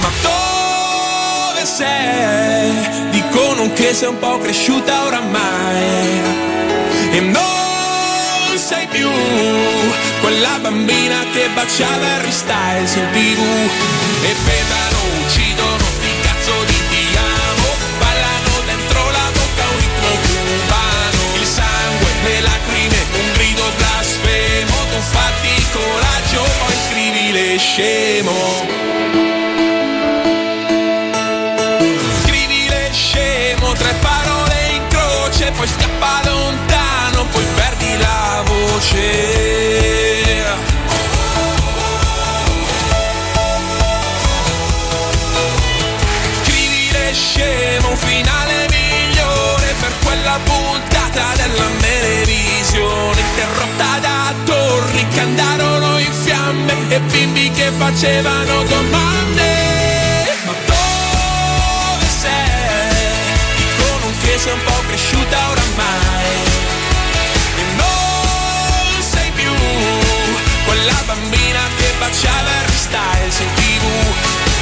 Ma dove sei? Che sei un po' cresciuta oramai. E non sei più quella bambina che baciava Harry Styles in tv e pedano, uccidono sti cazzo di ti amo. Ballano dentro la bocca un ritmo cubano. Il sangue, le lacrime, un grido blasfemo. Tu fatti coraggio poi scrivi le scemo parole in croce, poi scappa lontano, poi perdi la voce. Scrivi le scemo, un finale migliore per quella puntata della televisione, interrotta da torri che andarono in fiamme e bimbi che facevano domande. Sei un po' cresciuta oramai. E non sei più quella bambina che baciava Harry Styles in tv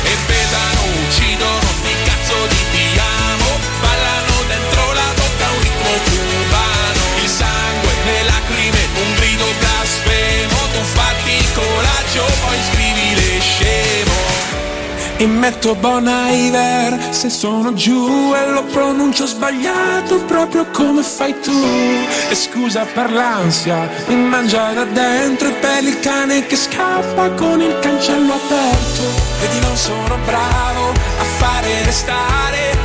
E pesano, uccidono sti cazzo di ti amo Ballano dentro la bocca un ritmo cubano. Il sangue, le lacrime, un grido blasfemo. Tu fatti coraggio, poi scrivi e metto Bon Iver se sono giù e lo pronuncio sbagliato proprio come fai tu. E scusa per l'ansia, mi mangia da dentro e per il cane che scappa con il cancello aperto. Vedi non sono bravo a fare restare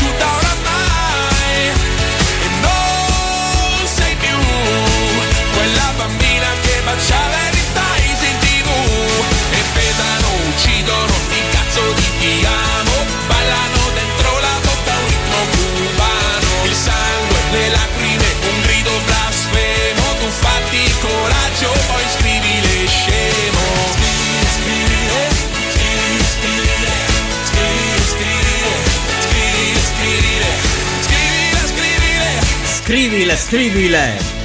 shoot down. Three wheeler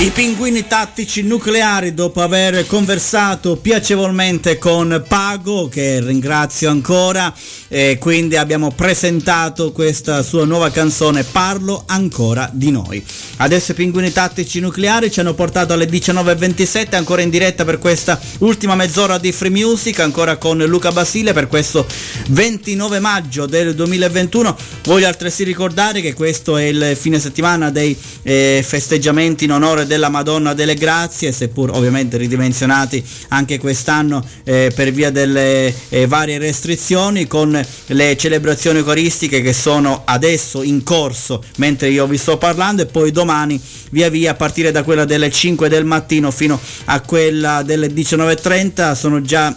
I pinguini tattici nucleari dopo aver conversato piacevolmente con Pago che ringrazio ancora e quindi abbiamo presentato questa sua nuova canzone Parlo ancora di noi. Adesso i pinguini tattici nucleari ci hanno portato alle 19.27 ancora in diretta per questa ultima mezz'ora di Free Music ancora con Luca Basile per questo 29 maggio del 2021. Voglio altresì ricordare che questo è il fine settimana dei eh, festeggiamenti in onore della Madonna delle Grazie, seppur ovviamente ridimensionati anche quest'anno eh, per via delle eh, varie restrizioni, con le celebrazioni eucaristiche che sono adesso in corso mentre io vi sto parlando e poi domani via via a partire da quella delle 5 del mattino fino a quella delle 19.30 sono già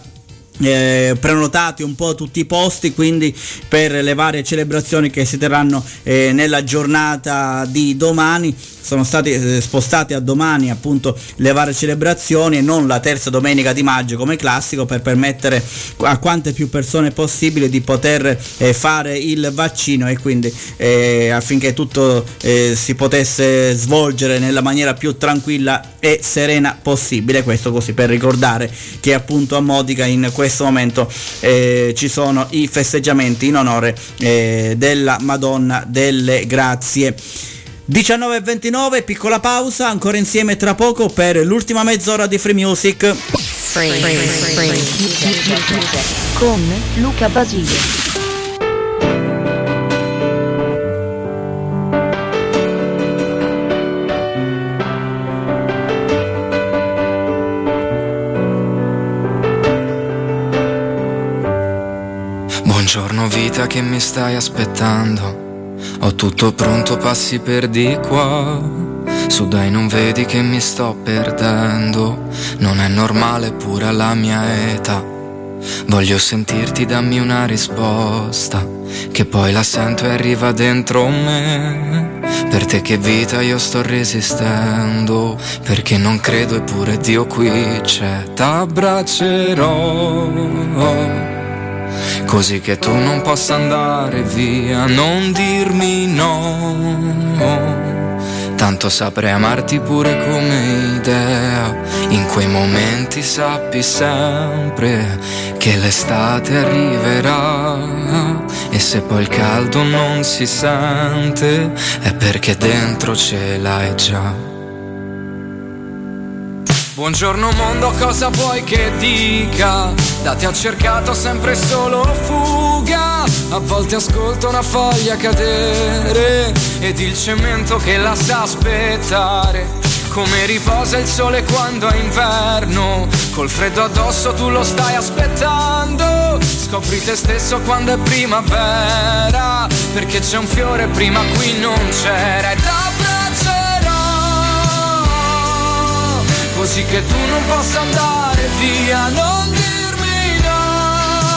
eh, prenotati un po' tutti i posti quindi per le varie celebrazioni che si terranno eh, nella giornata di domani sono stati eh, spostati a domani appunto le varie celebrazioni e non la terza domenica di maggio come classico per permettere a quante più persone possibile di poter eh, fare il vaccino e quindi eh, affinché tutto si potesse svolgere nella maniera più tranquilla e serena possibile. Questo così per ricordare che appunto a Modica in questo momento ci sono i festeggiamenti in onore della Madonna delle Grazie 19.29, piccola pausa, ancora insieme tra poco per l'ultima mezz'ora di Free Music. Con Luca Basile. Buongiorno vita che mi stai aspettando. Ho tutto pronto, passi per di qua. Su dai, non vedi che mi sto perdendo. Non è normale pure alla mia età. Voglio sentirti, dammi una risposta. Che poi la sento e arriva dentro me. Per te che vita io sto resistendo. Perché non credo eppure Dio qui c'è. T'abbraccerò. Così che tu non possa andare via, non dirmi no. Tanto saprei amarti pure come idea. In quei momenti sappi sempre che l'estate arriverà. E se poi il caldo non si sente, è perché dentro ce l'hai già. Buongiorno mondo, cosa vuoi che dica? Da te ho cercato sempre solo fuga. A volte ascolto una foglia cadere ed il cemento che la sa aspettare. Come riposa il sole quando è inverno, col freddo addosso tu lo stai aspettando. Scopri te stesso quando è primavera, perché c'è un fiore prima qui non c'era. E così che tu non possa andare via, non dirmi no.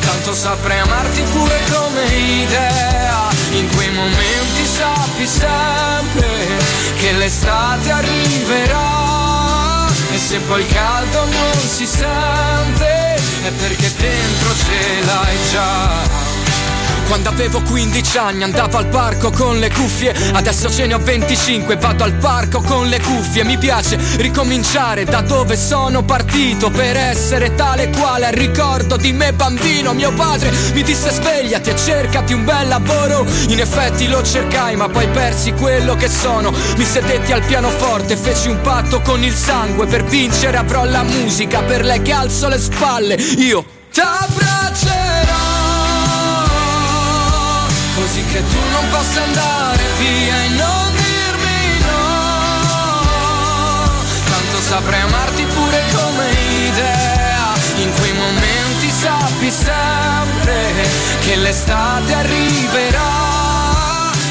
Tanto saprei amarti pure come idea, in quei momenti sappi sempre che l'estate arriverà e se poi il caldo non si sente è perché dentro ce l'hai già. Quando avevo 15 anni andavo al parco con le cuffie. Adesso ce ne ho 25 vado al parco con le cuffie. Mi piace ricominciare da dove sono partito Per essere tale quale. Al ricordo di me bambino Mio padre mi disse svegliati e cercati un bel lavoro. In effetti lo cercai ma poi persi quello che sono. Mi sedetti al pianoforte feci un patto con il sangue. Per vincere avrò la musica per lei che alzo le spalle. Io t'abbraccerò che tu non possa andare via e non dirmi no. Tanto saprei amarti pure come idea. In quei momenti sappi sempre Che l'estate arriverà.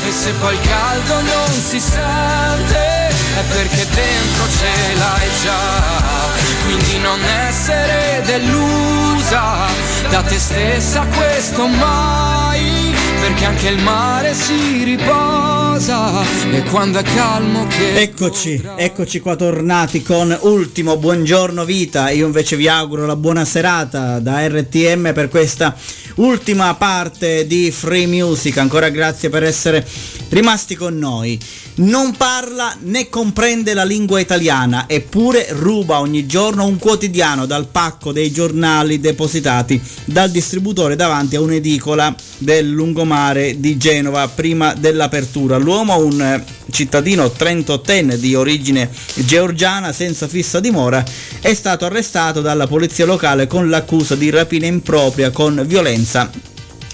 E se poi il caldo non si sente È perché dentro ce l'hai già. Quindi non essere delusa Da te stessa questo mai perché anche il mare si riposa e quando è calmo che Eccoci, eccoci qua tornati con ultimo buongiorno vita. Io invece vi auguro la buona serata da RTM per questa ultima parte di Free Music. Ancora grazie per essere rimasti con noi. Non parla né comprende la lingua italiana, eppure ruba ogni giorno un quotidiano dal pacco dei giornali depositati dal distributore davanti a un'edicola del lungomare di Genova prima dell'apertura. L'uomo, un eh, cittadino trentottenne di origine georgiana senza fissa dimora, è stato arrestato dalla polizia locale con l'accusa di rapina impropria con violenza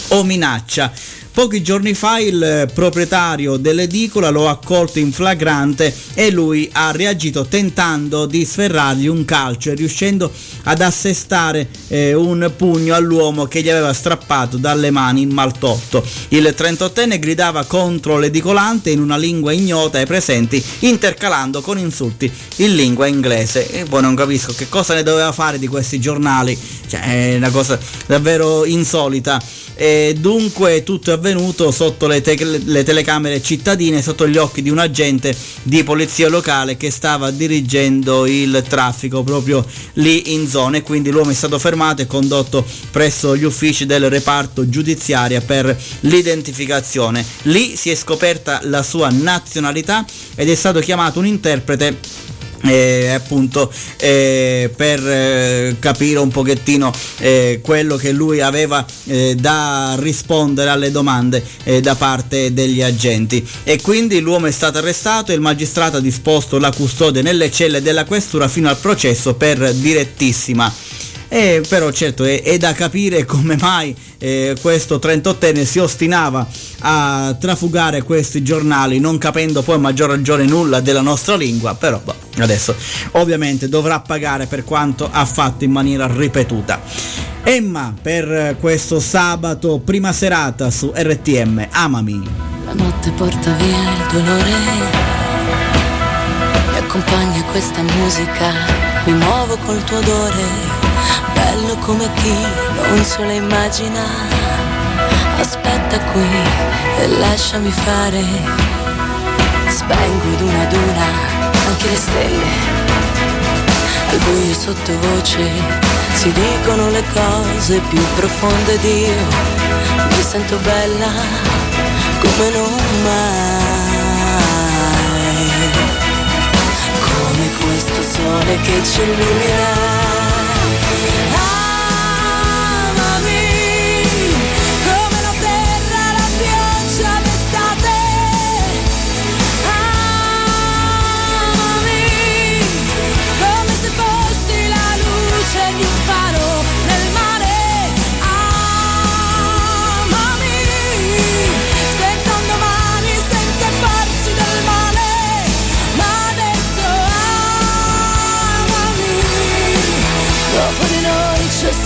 o minaccia. Pochi giorni fa il eh, proprietario dell'edicola lo ha accolto in flagrante e lui ha reagito tentando di sferrargli un calcio e riuscendo ad assestare eh, un pugno all'uomo che gli aveva strappato dalle mani il maltolto. Il 38enne gridava contro l'edicolante in una lingua ignota ai presenti, intercalando con insulti in lingua inglese. E poi non capisco che cosa ne doveva fare di questi giornali, cioè è una cosa davvero insolita. E dunque tutto è avvenuto sotto le, te- le telecamere cittadine, sotto gli occhi di un agente di polizia locale che stava dirigendo il traffico proprio lì in zona e quindi l'uomo è stato fermato e condotto presso gli uffici del reparto giudiziaria per l'identificazione. Lì si è scoperta la sua nazionalità ed è stato chiamato un interprete eh, appunto eh, per eh, capire un pochettino eh, quello che lui aveva eh, da rispondere alle domande eh, da parte degli agenti. E quindi l'uomo è stato arrestato e il magistrato ha disposto la custodia nelle celle della questura fino al processo per direttissima. Eh, però certo è, è, da capire come mai eh, questo 38enne si ostinava a trafugare questi giornali non capendo poi a maggior ragione nulla della nostra lingua, però boh, adesso ovviamente dovrà pagare per quanto ha fatto in maniera ripetuta. Emma per questo sabato prima serata su RTM, amami. La notte porta via il dolore, accompagna questa musica, mi muovo col tuo odore bello come chi non se lo immagina. Aspetta qui e lasciami fare. Spengo ad una ad una anche le stelle. Al buio sottovoce si dicono le cose più profonde di io. Mi sento bella come non mai. Come questo sole che ci illumina. I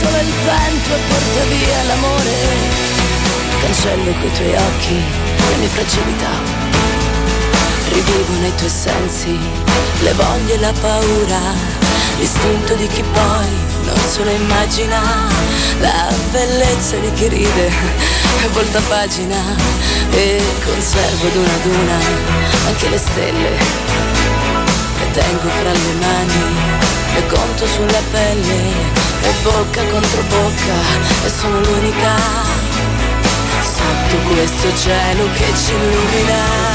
solo il vento e porta via l'amore. Cancello coi tuoi occhi le mie fragilità. Rivivo nei tuoi sensi le voglie e la paura, l'istinto di chi poi non se lo immagina, la bellezza di chi ride e volta pagina e conservo ad una ad una anche le stelle. Le tengo fra le mani e conto sulla pelle e bocca contro bocca e sono l'unica sotto questo cielo che ci illumina.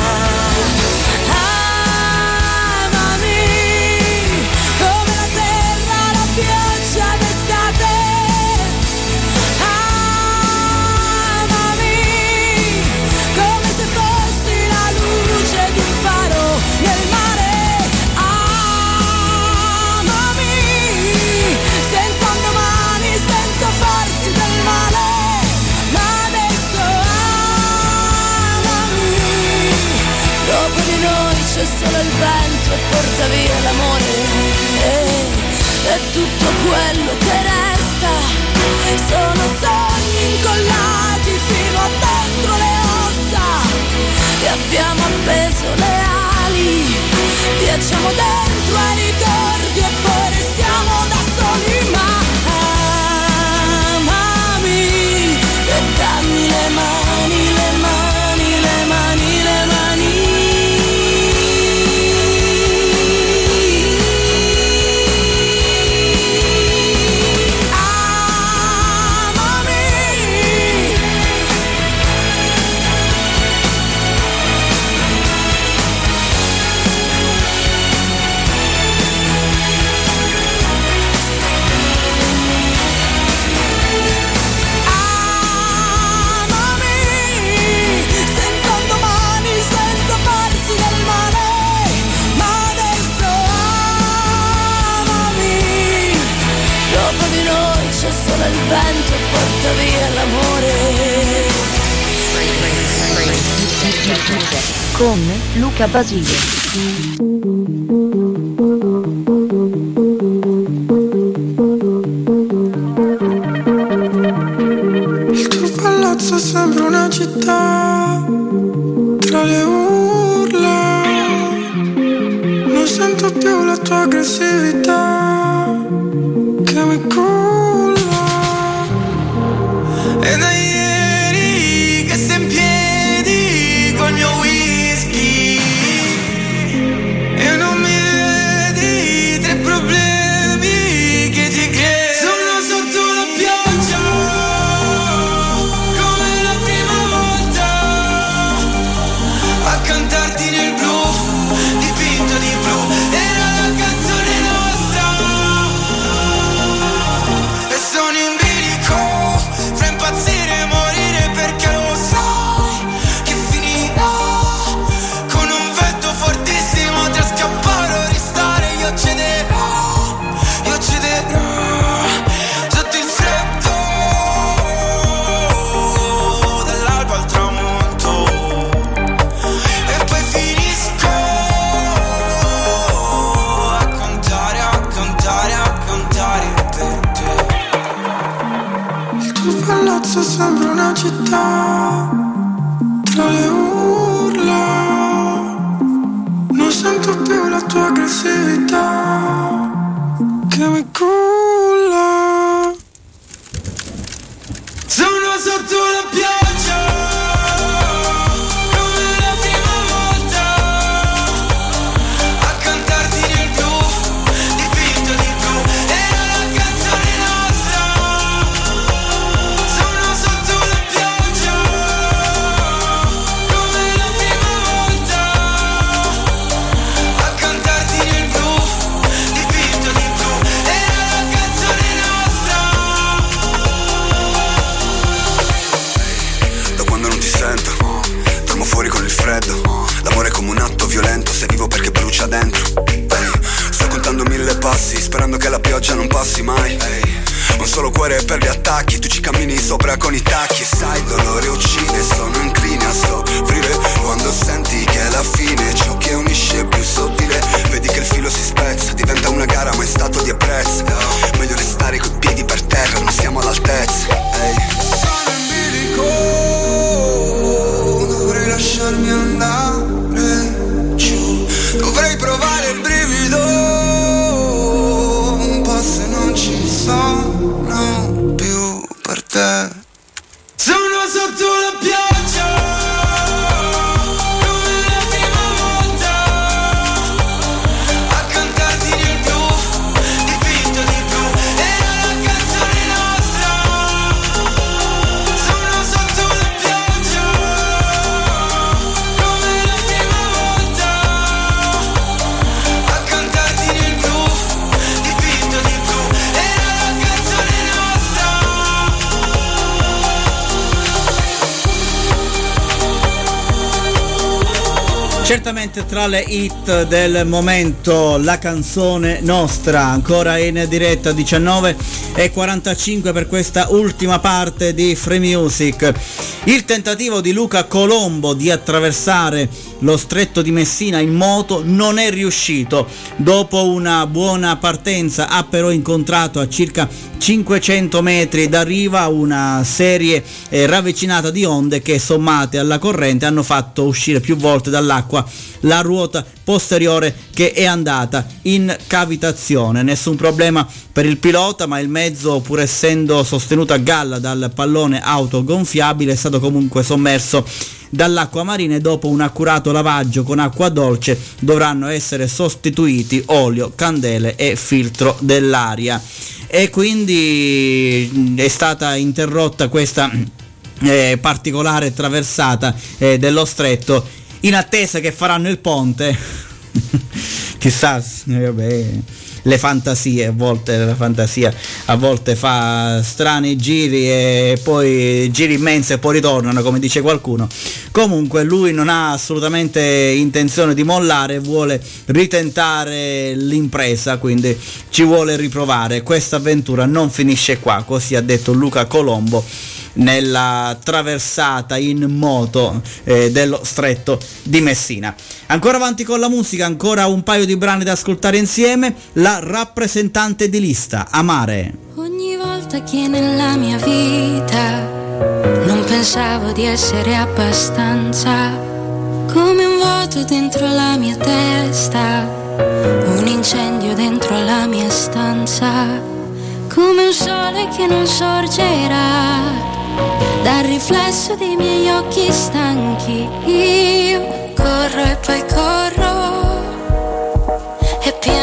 Porta via l'amore. E è tutto quello che resta. Sono sogni incollati fino a dentro le ossa. E abbiamo appeso le ali. Viaggiamo dentro ai ricordi e poi restiamo da soli. Ma via l'amore. Con Luca Basile. Il tuo palazzo sembra una città tra le urla. Non sento più la tua aggressività Certamente tra le hit del momento la canzone nostra, ancora in diretta 19 e 45 per questa ultima parte di Free Music. Il tentativo di Luca Colombo di attraversare lo stretto di Messina in moto non è riuscito. Dopo una buona partenza ha però incontrato a circa 500 metri da riva una serie eh, ravvicinata di onde che sommate alla corrente hanno fatto uscire più volte dall'acqua la ruota posteriore che è andata in cavitazione. Nessun problema per il pilota, ma il mezzo, pur essendo sostenuto a galla dal pallone autogonfiabile, è stato comunque sommerso dall'acqua marina e dopo un accurato lavaggio con acqua dolce dovranno essere sostituiti olio, candele e filtro dell'aria. E quindi mh, è stata interrotta questa eh, particolare traversata eh, dello stretto in attesa che faranno il ponte. Chissà, eh, vabbè, le fantasie, a volte la fantasia a volte fa strani giri e poi giri immensi e poi ritornano, come dice qualcuno. Comunque lui non ha assolutamente intenzione di mollare, vuole ritentare l'impresa, quindi ci vuole riprovare. Questa avventura non finisce qua, così ha detto Luca Colombo nella traversata in moto eh, dello stretto di Messina. Ancora avanti con la musica, ancora un paio di brani da ascoltare insieme, la rappresentante di lista, Amare. Ogni volta che nella mia vita non pensavo di essere abbastanza, come un vuoto dentro la mia testa, un incendio dentro la mia stanza, come un sole che non sorgerà dal riflesso dei miei occhi stanchi io corro e poi corro. E piano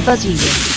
vazia.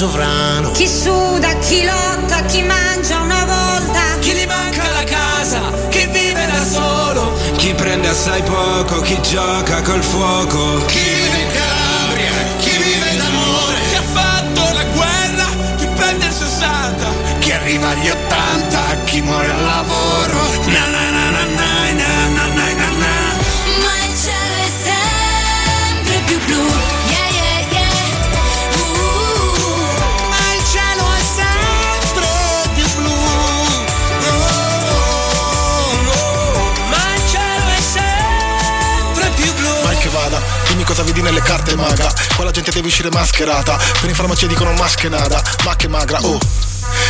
Sovrano Chi suda, chi lotta, chi mangia una volta. Chi gli manca la casa, chi vive da solo, chi prende assai poco, chi gioca col fuoco. Chi vive in Calabria, chi vive d'amore. Chi ha fatto la guerra, chi prende il 60. Chi arriva agli 80, chi muore al lavoro. Na na cosa vedi nelle carte maga? Qua la gente deve uscire mascherata. Per in farmacia dicono maschenada Ma che magra, oh.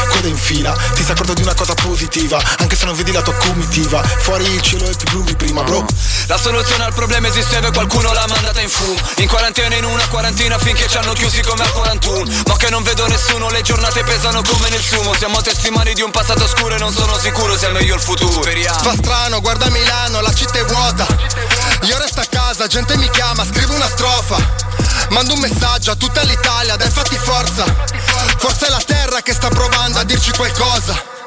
Coda in fila, ti sei accorto di una cosa positiva. Anche se non vedi la tua comitiva. Fuori il cielo è più blu di prima, bro. La soluzione al problema esisteva e qualcuno l'ha mandata in fumo In quarantena in una quarantina finché ci hanno chiusi come al 41 Ma che non vedo nessuno, le giornate pesano come nel sumo. Siamo testimoni di un passato oscuro e non sono sicuro sia meglio il futuro. Speriamo Fa strano, guarda Milano, la città è vuota Io resto a casa, gente mi chiama, scrivo una strofa. Mando un messaggio a tutta l'Italia, dai fatti forza. Forse è la terra che sta provando a dirci qualcosa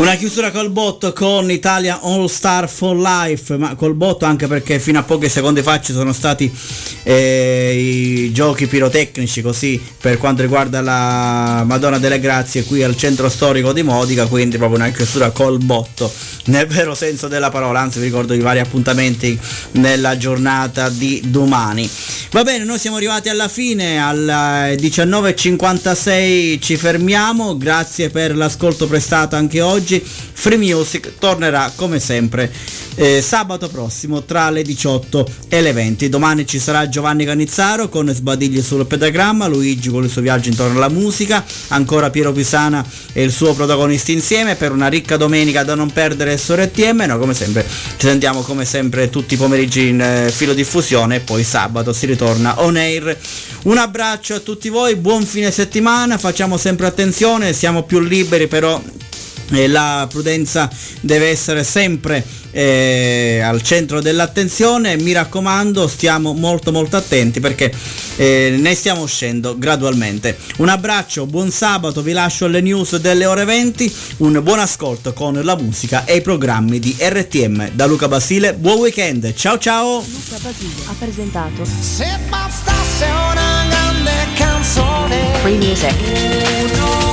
Una chiusura col botto con Italia All Star for Life, ma col botto anche perché fino a pochi secondi fa ci sono stati eh, i giochi pirotecnici così per quanto riguarda la Madonna delle Grazie qui al centro storico di Modica, quindi proprio una chiusura col botto nel vero senso della parola, anzi vi ricordo i vari appuntamenti nella giornata di domani. Va bene, noi siamo arrivati alla fine, alle 19.56 ci fermiamo, grazie per l'ascolto prestato anche oggi. Free Music tornerà come sempre eh, sabato prossimo tra le 18 e le 20. Domani ci sarà Giovanni Canizzaro con sbadigli sul pedagramma, Luigi con il suo viaggio intorno alla musica, ancora Piero Pisana e il suo protagonista insieme per una ricca domenica da non perdere su RTM. Noi come sempre ci sentiamo come sempre tutti i pomeriggi in eh, filo diffusione e poi sabato si ritorna on air. Un abbraccio a tutti voi, buon fine settimana, facciamo sempre attenzione, siamo più liberi però la prudenza deve essere sempre eh, al centro dell'attenzione. Mi raccomando stiamo molto molto attenti perché eh, ne stiamo uscendo gradualmente. Un abbraccio buon sabato. Vi lascio alle news delle ore 20 un buon ascolto con la musica e i programmi di RTM da Luca Basile buon weekend. Ciao ciao. Luca Basile ha presentato Se bastasse una grande canzone. Free Music.